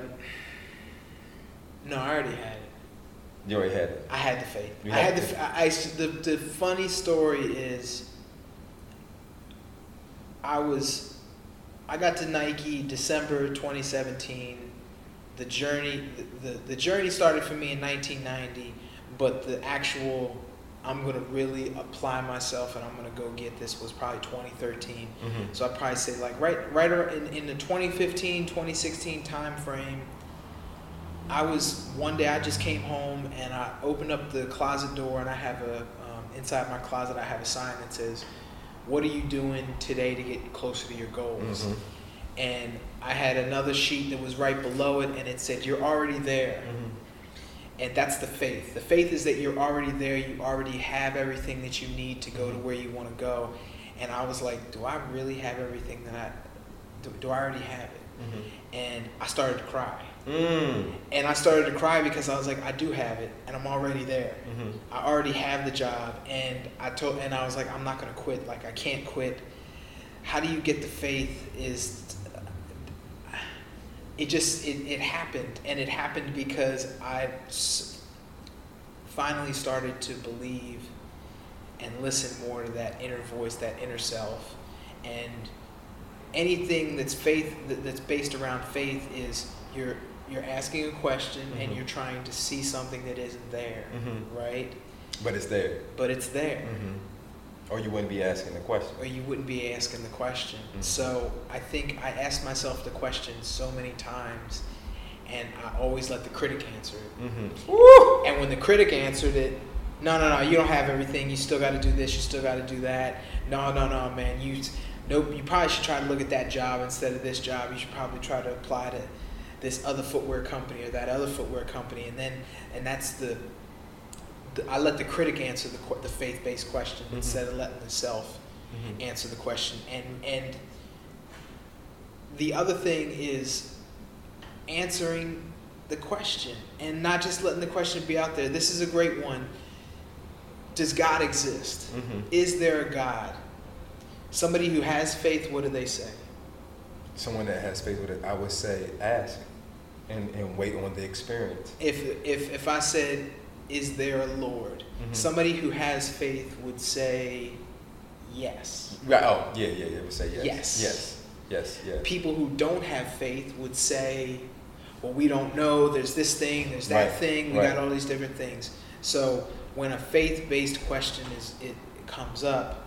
No, I already had it. You already had it. I had the faith. You I had had the. faith. I, I- the the funny story is, I was, I got to Nike December 2017. The journey, the, the, the journey started for me in 1990, but the actual, I'm gonna really apply myself and I'm gonna go get this was probably 2013. Mm-hmm. So I'd probably say like right right in, in the 2015, 2016 time frame, I was one day I just came home and I opened up the closet door and I have a um, inside my closet I have a sign that says, "What are you doing today to get closer to your goals?" Mm-hmm. And I had another sheet that was right below it and it said, "You're already there." Mm-hmm. And that's the faith. The faith is that you're already there. You already have everything that you need to go to Mhm. where you want to go. And I was like, do I really have everything that I do? do I already have it? Mm-hmm. And I started to cry. Mm. And I started to cry because I was like, I do have it, and I'm already there. Mm-hmm. I already have the job, and I told, and I was like, I'm not gonna quit. Like I can't quit. How do you get the faith? Is it just it, it happened, and it happened because I s- finally started to believe and listen more to that inner voice, that inner self, and anything that's faith that, that's based around faith is you're you're asking a question and Mhm. you're trying to see something that isn't there, Mhm. right? But it's there. But it's there, Mm-hmm. Or you wouldn't be asking the question. or you wouldn't be asking the question. Mhm. So I think I asked myself the question so many times, and I always let the critic answer it. Mm-hmm. And when the critic answered it, no, no, no, you don't have everything. You still got to do this. You still got to do that. No, no, no, man. You, nope. You probably should try to look at that job instead of this job. You should probably try to apply to this other footwear company or that other footwear company. And then, and that's the. the I let the critic answer the the faith based question Mhm. instead of letting the self Mm-hmm. answer the question. And and the other thing is answering the question and not just letting the question be out there. This is a great one. Does God exist? Mm-hmm. Is there a God? Somebody who has faith, what do they say? Someone that has faith with it, I would say ask and, and wait on the experience. If if if I said, "Is there a Lord?" Mhm. Somebody who has faith would say, "Yes." Right. Oh, yeah, yeah, yeah. Would say yes. Yes. Yes. Yes. Yes. People who don't have faith would say, well, we don't know. There's this thing, there's that Right, thing. We right. got all these different things. So when a faith-based question is it, it comes up,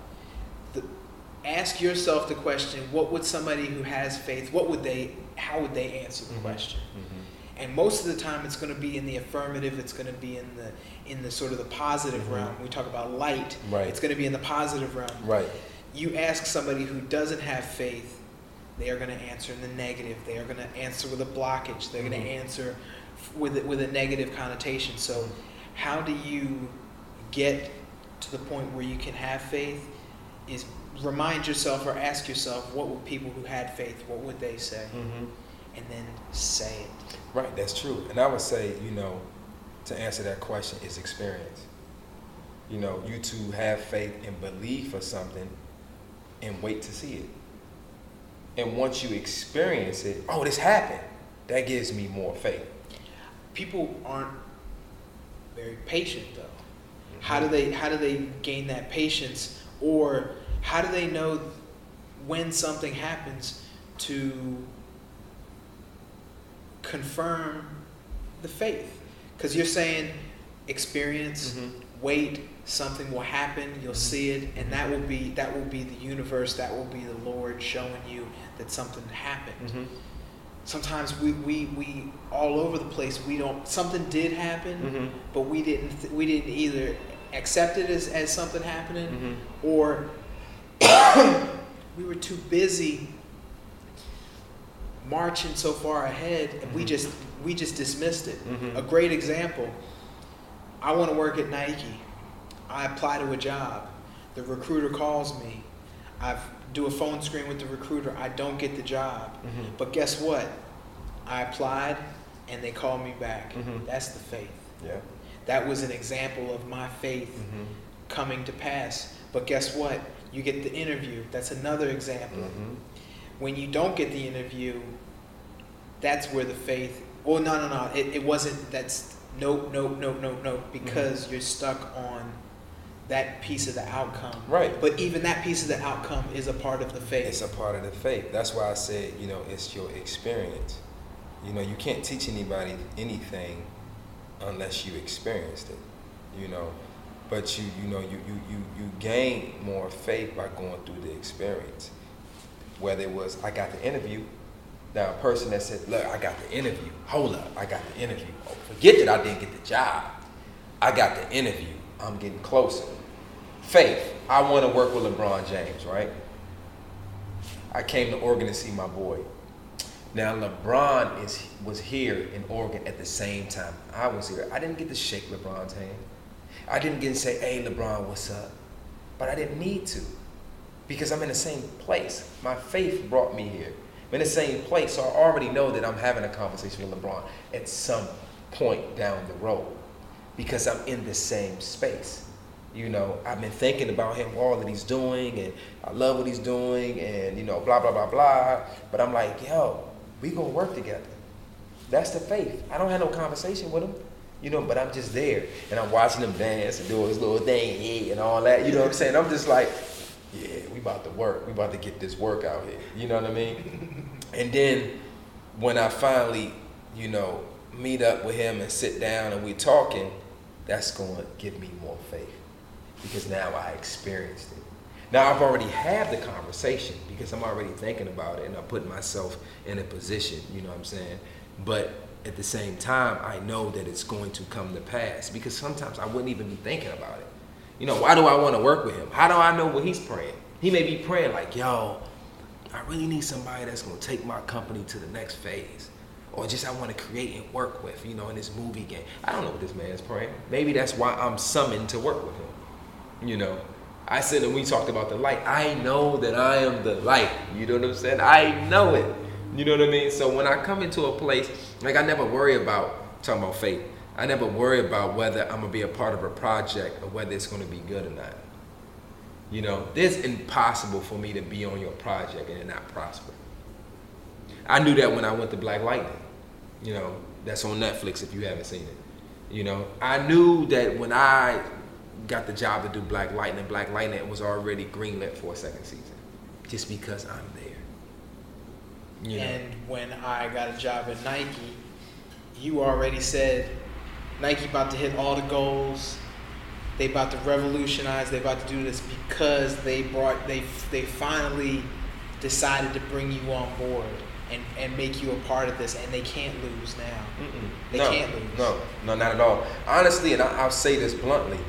ask yourself the question: What would somebody who has faith? What would they? How would they answer the Mhm. question? Mm-hmm. And most of the time, it's going to be in the affirmative. It's going to be in the in the sort of the positive Mhm. realm. We talk about light. Right. It's going to be in the positive realm Right. you ask somebody who doesn't have faith, they are going to answer in the negative. They are going to answer with a blockage. They're going to answer with with a negative connotation. So, how do you get to the point where you can have faith? Is remind yourself or ask yourself, what would people who had faith, what would they say, Mm-hmm. and then say it. Right, that's true. And I would say, you know, to answer that question is experience. You know, you to have faith and believe for something and wait to see it. And once you experience it, oh, this happened, that gives me more faith. People aren't very patient though. How do they how do they gain that patience or how do they know when something happens to confirm the faith? Cuz you're saying experience, Mhm. wait, something will happen, you'll Mhm. see it and that will be that will be the universe, that will be the Lord showing you that something happened Mm-hmm. sometimes we, we, we all over the place we don't something did happen Mm-hmm. but we didn't we didn't either accept it as, as something happening Mm-hmm. or we were too busy marching so far ahead and we Mhm. just we just dismissed it Mhm. a great example i want to work at nike i apply to a job the recruiter calls me i do a phone screen with the recruiter i don't get the job Mm-hmm. but guess what? I applied and they called me back. Mhm. That's the faith. Yeah. That was an example of my faith Mm-hmm. coming to pass. But guess what? You get the interview. That's another example. Mm-hmm. When you don't get the interview, that's where the faith. Well, no, no, no. It, it wasn't. That's nope, nope, nope, nope, nope. Because you're stuck on that piece of the outcome. Right. But even that piece of the outcome is a part of the faith. It's a part of the faith. That's why I said, you know, it's your experience. You know, you can't teach anybody anything unless you experienced it. You know, but you, you know, you you you you gain more faith by going through the experience. Whether it was I got the interview, now a person that said, look, I got the interview. Hold up, I got the interview. Oh, forget that I didn't get the job. I got the interview. I'm getting closer. Faith. I want to work with LeBron James, right? I came to Oregon to see my boy. Now LeBron is was here in Oregon at the same time I was here. I didn't get to shake LeBron's hand. I didn't get to say, "Hey LeBron, what's up?" But I didn't need to because I'm in the same place. My faith brought me here. I'm in the same place, so I already know that I'm having a conversation with LeBron at some point down the road because I'm in the same space. You know, I've been thinking about him, all that he's doing, and I love what he's doing, and you know, blah blah blah blah. But I'm like, yo, we gonna work together. That's the faith. I don't have no conversation with him, you know, but I'm just there, and I'm watching him dance and do his little thing yeah, and all that. You know what I'm saying? I'm just like, yeah, we about to work. We about to get this work out here. You know what I mean? and then when I finally, you know, meet up with him and sit down and we talking, that's going to give me more faith because now I experienced it. Now I've already had the conversation because I'm already thinking about it and I'm putting myself in a position, you know what I'm saying? But at the same time, I know that it's going to come to pass because sometimes I wouldn't even be thinking about it. You know, why do I want to work with him? How do I know what he's praying? He may be praying like, yo, I really need somebody that's going to take my company to the next phase. Or just I want to create and work with, you know, in this movie game. I don't know what this man's praying. Maybe that's why I'm summoned to work with him. You know, I said and we talked about the light, I know that I am the light. You know what I'm saying? I know it. You know what I mean? So when I come into a place, like I never worry about talking about faith. I never worry about whether I'm gonna be a part of a project or whether it's gonna be good or not. You know, it's impossible for me to be on your project and not prosper. I knew that when I went to Black Lightning. You know, that's on Netflix if you haven't seen it. You know, I knew that when I got the job to do Black Lightning, Black Lightning was already greenlit for a second season, just because I'm there. You know, And when I got a job at Nike, you already said Nike about to hit all the goals. They about to revolutionize. They about to do this because they brought they they finally decided to bring you on board and and make you a part of this. And they can't lose now. Mm-mm. They no, can't lose. No, no, not at all. Honestly, and I, I'll say this bluntly: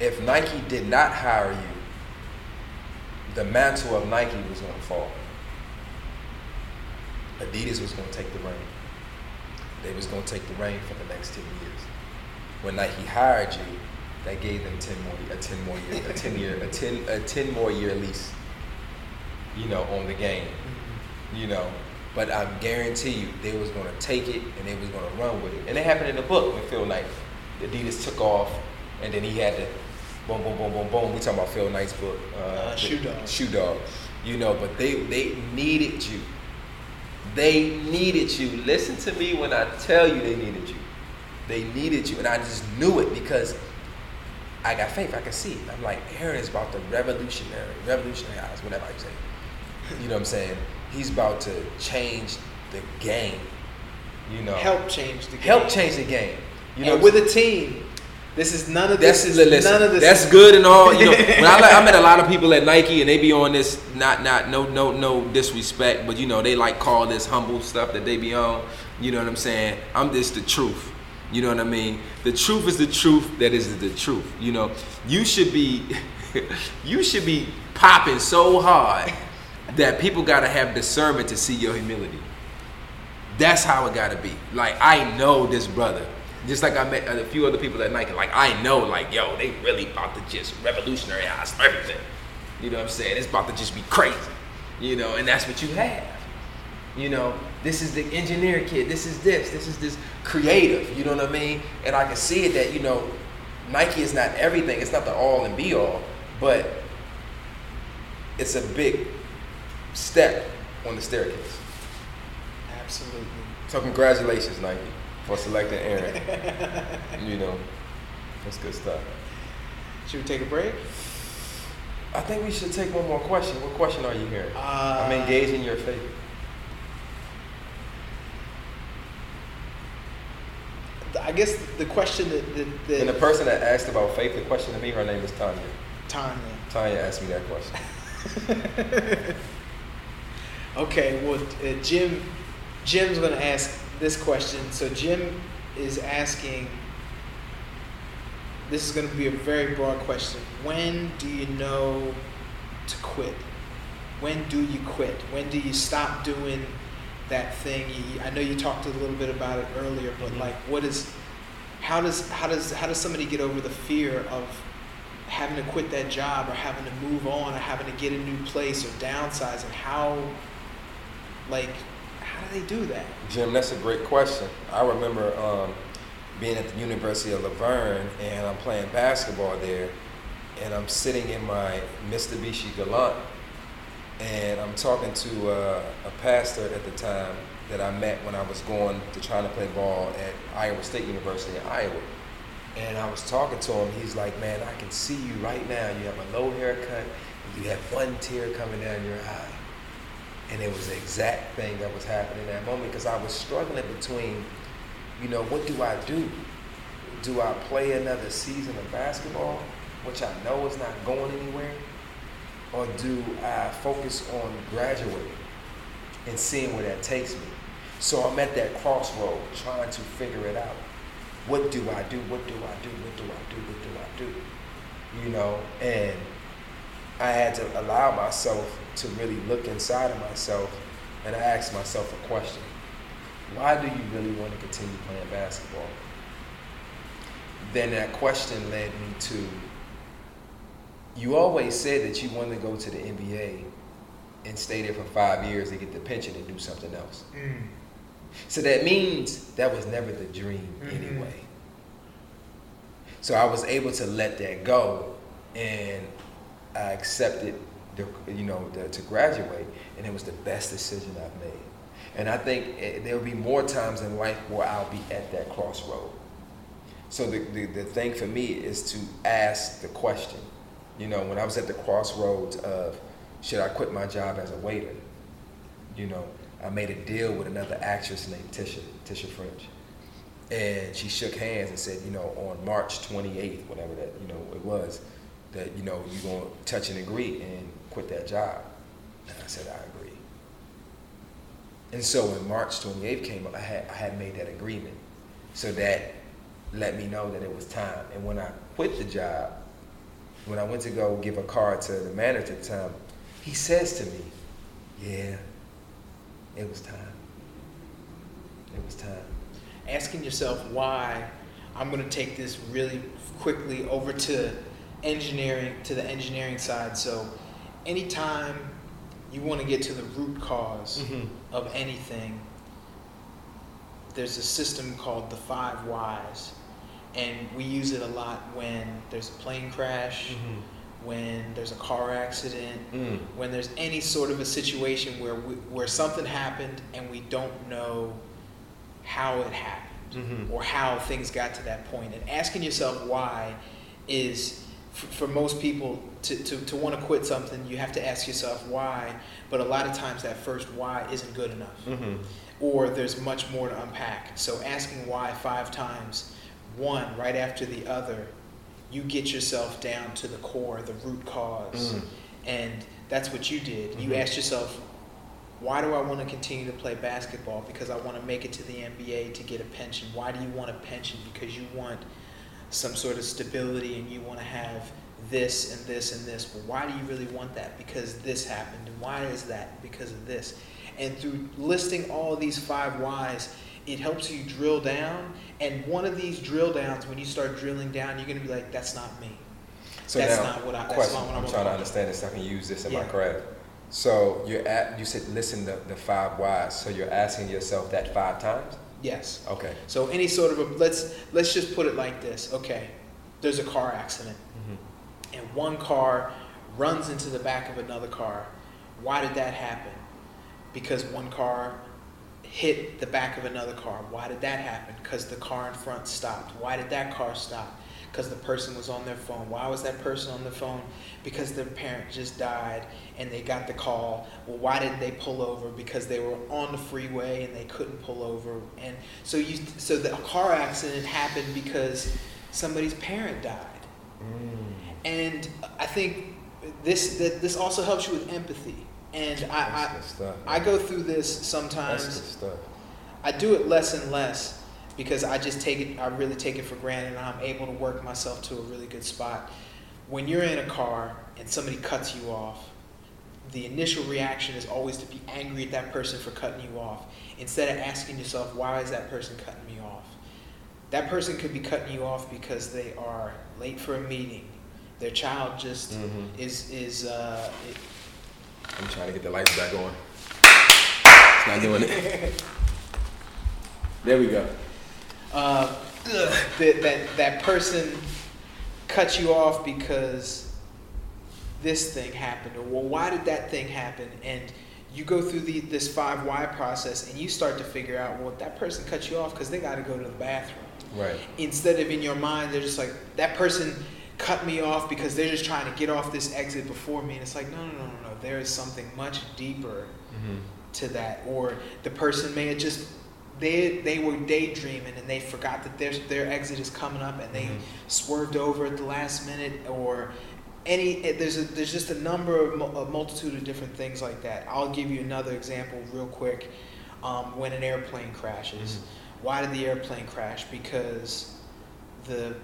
if Nike did not hire you, the mantle of Nike was going to fall. Adidas was going to take the reign. they was gonna take the reign for the next ten years. When Nike hired you, they gave them ten more a ten more year a ten year a ten a ten more year lease. You know, on the game. Mm-hmm. You know. But I guarantee you, they was gonna take it and they was gonna run with it. And it happened in the book when Phil Knight, Adidas took off, and then he had to, boom, boom, boom, boom, boom. We talking about Phil Knight's book, uh, Uh, Shoe Dog. Shoe Dog. You know, but they they needed you. They needed you. Listen to me when I tell you they needed you. They needed you, and I just knew it because I got faith. I could see it. I'm like, Aaron is about to revolutionary, revolutionize, whatever I say. You know what I'm saying? He's about to change the game. You know, Help change the game. help change the game. You know, with a team. This is none of that's this. Is listen, none of this. That's good and all. You know, when I, like- I met a lot of people at Nike and they be on this not not no no no disrespect, but you know they like call this humble stuff that they be on. You know what I'm saying? I'm just the truth. You know what I mean? The truth is the truth. That is the truth. You know, you should be you should be popping so hard that people gotta have discernment to see your humility. That's how it gotta be. Like I know this brother. Just like I met a few other people at Nike. Like I know, like yo, they really about to just revolutionize everything. You know what I'm saying? It's about to just be crazy. You know, and that's what you have. You know, this is the engineer kid. This is this. This is this creative. You know what I mean? And I can see it that you know, Nike is not everything. It's not the all and be all, but it's a big step on the staircase. Absolutely. So congratulations, Nike, for selecting Aaron. you know, that's good stuff. Should we take a break? I think we should take one more question. What question are you hearing? Uh, I'm engaging your faith. I guess the question that, that, that And the person that asked about faith, the question to me, her name is Tanya. Tanya. Tanya asked me that question. Okay, well, uh, Jim, Jim's going to ask this question. So Jim is asking. This is going to be a very broad question. When do you know to quit? When do you quit? When do you stop doing that thing? You, I know you talked a little bit about it earlier, but Mhm. like, what is? How does how does how does somebody get over the fear of having to quit that job or having to move on or having to get a new place or downsizing? how like how do they do that Jim, that's a great question. I remember um, being at the University of La Verne and I'm playing basketball there, and I'm sitting in my Mitsubishi Galant, and I'm talking to uh, a pastor at the time that I met when I was going to trying to play ball at Iowa State University in Iowa. And I was talking to him. He's like, "Man, I can see you right now. You have a low haircut, you have one tear coming down your eye." And it was the exact thing that was happening in that moment because I was struggling between, you know, what do I do? Do I play another season of basketball, which I know is not going anywhere? Or do I focus on graduating and seeing where that takes me? So I'm at that crossroad trying to figure it out. What do I do? What do I do? What do I do? What do I do? You know, and I had to allow myself to really look inside of myself and I asked myself a question. Why do you really want to continue playing basketball? Then that question led me to you always said that you wanted to go to the NBA and stay there for five years and get the pension and do something else. So that means that was never the dream Mhm. anyway. So I was able to let that go and I accepted you know, to graduate and it was the best decision I've made. And I think eh, there will be more times in life where I'll be at that crossroad. So the, the, the thing for me is to ask the question. You know, when I was at the crossroads of should I quit my job as a waiter? You know, I made a deal with another actress named Tisha, Tisha French. And she shook hands and said, you know, on March 28th, whatever that, you know, it was, that, you know, you're going to touch and agree and quit that job. And I said, I agree. And so when March 28th came up, I had, I had made that agreement. So that let me know that it was time. And when I quit the job, when I went to go give a card to the manager at the time, he says to me, yeah, it was time. It was time. asking yourself why I'm going to take this really quickly over to engineering to the engineering side. So anytime you want to get to the root because Mhm. of anything, there's a system called the five whys. And we use it a lot when there's a plane crash, when there's a car accident, Mm. when there's any sort of a situation where we, where something happened and we don't know how it happened Mhm. or how things got to that point and asking yourself why is for most people to, to, to want to quit something you have to ask yourself why but a lot of times that first why isn't good enough Mhm. or there's much more to unpack so asking why five times one right after the other you get yourself down to the core the root cause Mm. and that's what you did you Mhm. asked yourself why do I want to continue to play basketball? Because I want to make it to the NBA to get a pension. Why do you want a pension? Because you want some sort of stability and you want to have this and this and this. But why do you really want that? Because this happened. And why is that? Because of this. And through listing all of these five whys, it helps you drill down. And one of these drill downs, when you start drilling down, you're going to be like, that's not me. So That's now, not what I- that's question. not what I'm I'm trying to understand this. so I can use this in my Yeah. craft. So you're at. You said listen to the five whys. So you're asking yourself that five times. Yes. Okay. So any sort of a let's let's just put it like this. Okay, there's a car accident, Mhm. and one car runs into the back of another car. Why did that happen? Because one car hit the back of another car. Why did that happen? Because the car in front stopped. Why did that car stop? Because the person was on their phone. Why was that person on the phone? Because their parent just died and they got the call. Well, why didn't they pull over? Because they were on the freeway and they couldn't pull over. And so you, so the car accident happened because somebody's parent died. Mm. And I think this that this also helps you with empathy. And That's I, stuff. I I go through this That's sometimes. I do it less and less because I just take it. I really take it for granted, and I'm able to work myself to a really good spot. When you're in a car and somebody cuts you off, the initial reaction is always to be angry at that person for cutting you off, instead of asking yourself, why is that person cutting me off? That person could be cutting you off because they are late for a meeting. Their child just Mhm. is is uh, it, I'm trying to get the lights back on. It's not doing it. There we go. Uh, that, that that person cut you off because this thing happened or well why did that thing happen and you go through the, this five why process and you start to figure out well that person cut you off because they got to go to the bathroom Right. instead of in your mind they're just like that person cut me off because they're just trying to get off this exit before me and it's like no no no no no there is something much deeper Mm-hmm. to that or the person may have just they they were daydreaming and they forgot that their their exit is coming up and they Mhm. swerved over at the last minute or any eh, there's a there's just a number of a multitude of different things like that. I'll give you another example real quick um, when an airplane crashes. Why did the airplane crash? Because the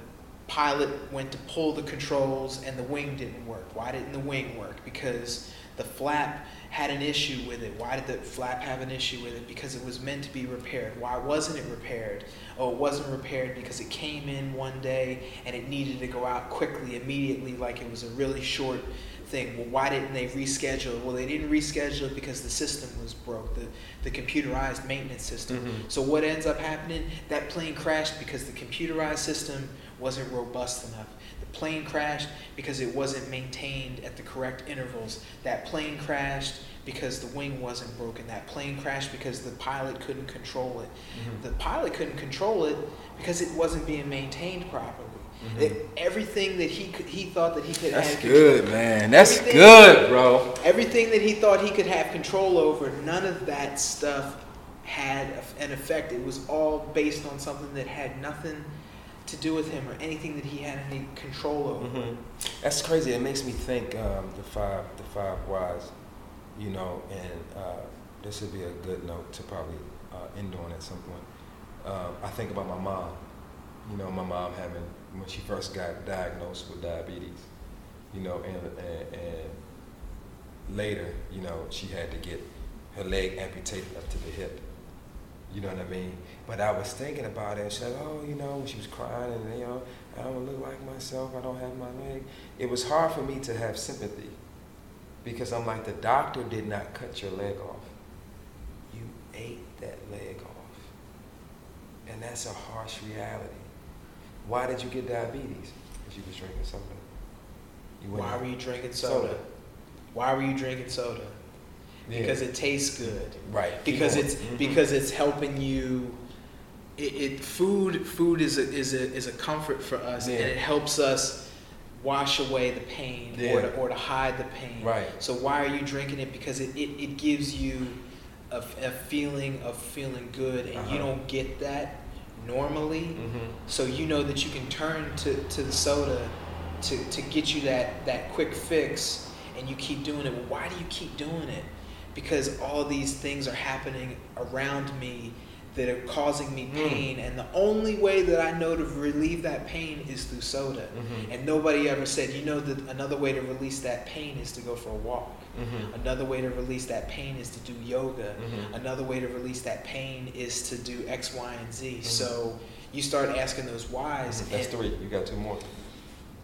pilot went to pull the controls and the wing didn't work. Why didn't the wing work? Because the flap had an issue with it? Why did the flap have an issue with it? Because it was meant to be repaired. Why wasn't it repaired? Oh it wasn't repaired because it came in one day and it needed to go out quickly immediately like it was a really short thing. Well why didn't they reschedule it? Well they didn't reschedule it because the system was broke the, the computerized maintenance system. Mhm. so what ends up happening? That plane crashed because the computerized system wasn't robust enough plane crashed because it wasn't maintained at the correct intervals that plane crashed because the wing wasn't broken that plane crashed because the pilot couldn't control it Mhm. the pilot couldn't control it because it wasn't being maintained properly Mhm. It- everything that he could, he thought that he could That's have control- good, man. That's Everything- good, bro. everything that he thought he could have control over none of that stuff had an effect it was all based on something that had nothing to do with him or anything that he had any control over hmm That's crazy. It makes me think um, the five the five whys, you know, and uh, this would be a good note to probably uh, end on at some point. Um, I think about my mom. You know, my mom having when she first got diagnosed with diabetes. You know, and and, and later, you know, she had to get her leg amputated up to the hip. You know what I mean? But I was thinking about it. She's like, oh, you know, she was crying, and you know, I don't look like myself. I don't have my leg. It was hard for me to have sympathy because I'm like, the doctor did not cut your leg off. You ate that leg off, and that's a harsh reality. Why did you get diabetes? Because you was drinking soda. You Why were you drinking soda? soda? Why were you drinking soda? Yeah. Because it tastes good. Right. Because it's mm-hmm. because it's helping you. It, it, food food is a, is a is a comfort for us, yeah. and it helps us wash away the pain yeah. or to, or to hide the pain. Right. So why are you drinking it? Because it, it, it gives you a, a feeling of feeling good, and uh-huh. you don't get that normally. Mm-hmm. So you know that you can turn to, to the soda to, to get you that, that quick fix and you keep doing it. Well, why do you keep doing it? Because all these things are happening around me that are causing me mm. pain, mm. and the only way that I know to relieve that pain is through soda. Mm-hmm. And nobody ever said, you know, that another way to release that pain is to go for a walk. Mm-hmm. Another way to release that pain is to do yoga. Mm-hmm. Another way to release that pain is to do X, Y, and Z. Mm-hmm. So you start asking those whys. That's three. You got two more.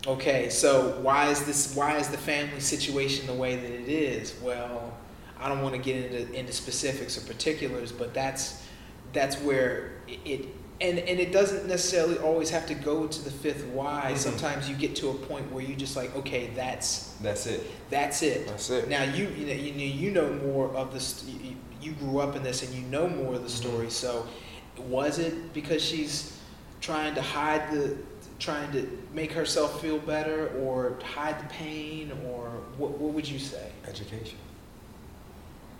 Okay, so why is this? Why is the family situation the way that it is? Well, I don't want to get into into specifics or particulars, but that's that's where it and and it doesn't necessarily always have to go to the fifth why. Mm-hmm. Sometimes you get to a point where you just like, okay, that's that's it. That's it. That's it. Now you you know you know, more of this. You, you grew up in this and you know more of the mm-hmm. story. So, was it because she's trying to hide the trying to make herself feel better or hide the pain or what, what would you say education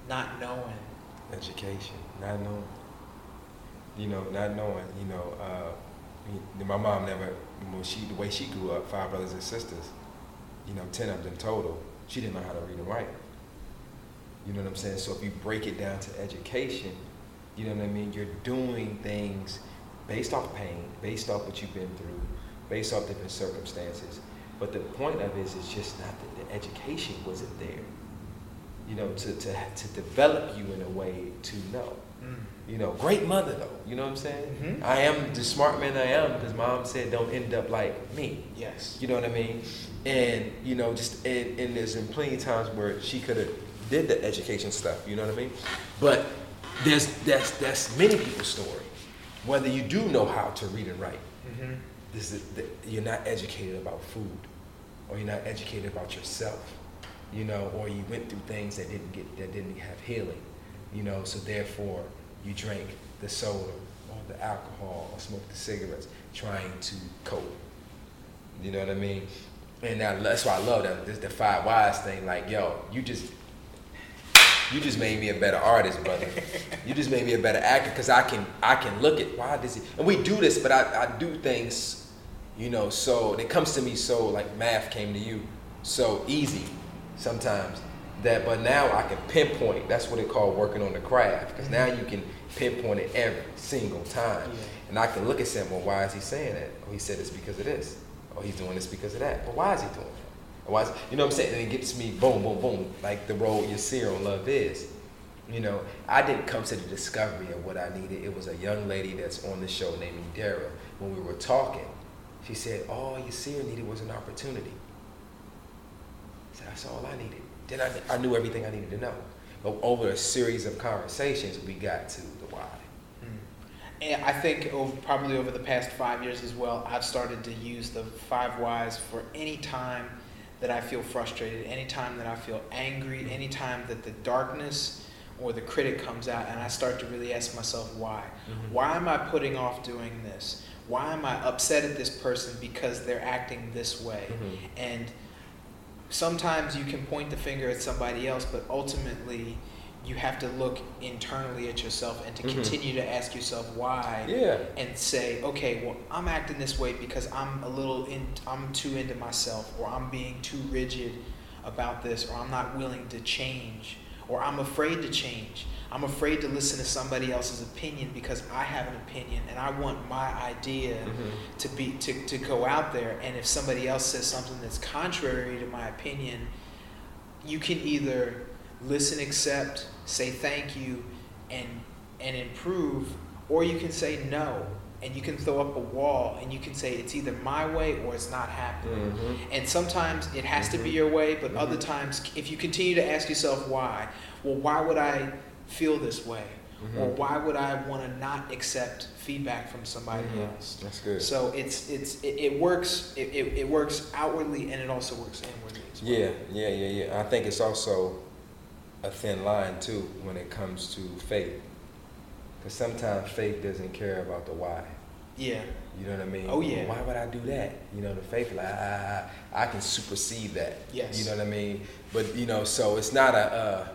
not knowing. Education not knowing. You know not knowing you know uh, my mom never when she the way she grew up five brothers and sisters you know ten of them total she didn't know how to read and write. You know what i'm saying? So if you break it down to education you know what i mean? You're doing things based off pain based off what you've been through based off different circumstances. But the point of it is, it's just not that the education wasn't there, you know, to, to, to develop you in a way to know. Mm. You know, great mother though, you know what I'm saying? Mm-hmm. I am the smart man I am because mom said don't end up like me. Yes. You know what I mean? And, you know, just, and, and there's been plenty of times where she could have did the education stuff, you know what I mean? But there's, that's, that's many people's story. Whether you do know how to read and write, mm-hmm this is the, you're not educated about food, or you're not educated about yourself, you know, or you went through things that didn't get that didn't have healing, you know. So therefore, you drank the soda or the alcohol or smoked the cigarettes, trying to cope. You know what I mean? And now, that's why I love that this the five whys thing. Like, yo, you just you just made me a better artist, brother. you just made me a better actor because I can I can look at why does he and we do this, but I, I do things, you know, so it comes to me so like math came to you so easy sometimes that but now I can pinpoint that's what they call working on the craft because now you can pinpoint it every single time yeah. and I can look at someone well why is he saying that oh he said it's because of this Oh, he's doing this because of that but why is he doing it why is, you know what I'm saying? And it gets me boom, boom, boom, like the role Yasir on Love Is. You know, I didn't come to the discovery of what I needed. It was a young lady that's on the show named Dara. When we were talking, she said, oh, All Yasir needed was an opportunity. That's all I needed. Then I, I knew everything I needed to know. But over a series of conversations, we got to the why. Hmm. And I think over, probably over the past five years as well, I've started to use the five whys for any time that I feel frustrated, any time that I feel angry, any time that the darkness or the critic comes out and I start to really ask myself why. Mm-hmm. Why am I putting off doing this? Why am I upset at this person because they're acting this way? Mm-hmm. And sometimes you can point the finger at somebody else, but ultimately you have to look internally at yourself and to mm-hmm. continue to ask yourself why yeah. and say okay well i'm acting this way because i'm a little in i'm too into myself or i'm being too rigid about this or i'm not willing to change or i'm afraid to change i'm afraid to listen to somebody else's opinion because i have an opinion and i want my idea mm-hmm. to be to, to go out there and if somebody else says something that's contrary to my opinion you can either listen accept say thank you and and improve, or you can say no and you can throw up a wall and you can say it's either my way or it's not happening. Mhm. And sometimes it has to be Mhm. your way, but Mhm. other times, if you continue to ask yourself why, well, why would I feel this way? Or Mhm. why would I want to not accept feedback from somebody Mhm. else? That's good. So it's it's it, it works it, it, it works outwardly and it also works inwardly well. Yeah, yeah, yeah, yeah. I think it's also a thin line too when it comes to faith, because sometimes faith doesn't care about the why. Yeah. You know what I mean? Oh, yeah. Why would I do that? You know, the faith like I, I, I can supersede that. Yes. You know what I mean? But you know, so it's not a. Uh,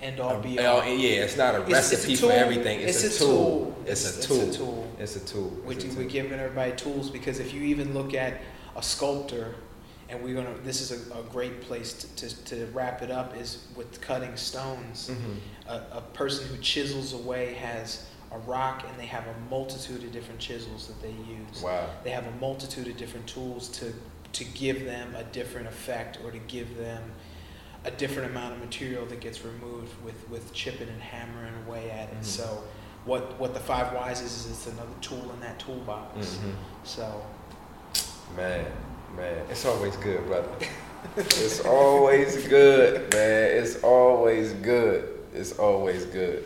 End all be all. yeah, it's not a It's- it's a recipe for everything. It's, It's a, a tool. tool. It's, It's- a it's tool. a tool. It's a tool. We're, It's a we're giving everybody tools because if you even look at a sculptor, and we're gonna, this is a, a great place to, to, to wrap it up is with cutting stones. Mhm. A, a person who chisels away has a rock, and they have a multitude of different chisels that they use. Wow. They have a multitude of different tools to to give them a different effect or to give them a different amount of material that gets removed with, with chipping and hammering away at it. Mhm. So what what the five whys is is it's another tool in that toolbox. Mhm. So Man, man, it's always good, brother. it's always good, man. It's always good. It's always good.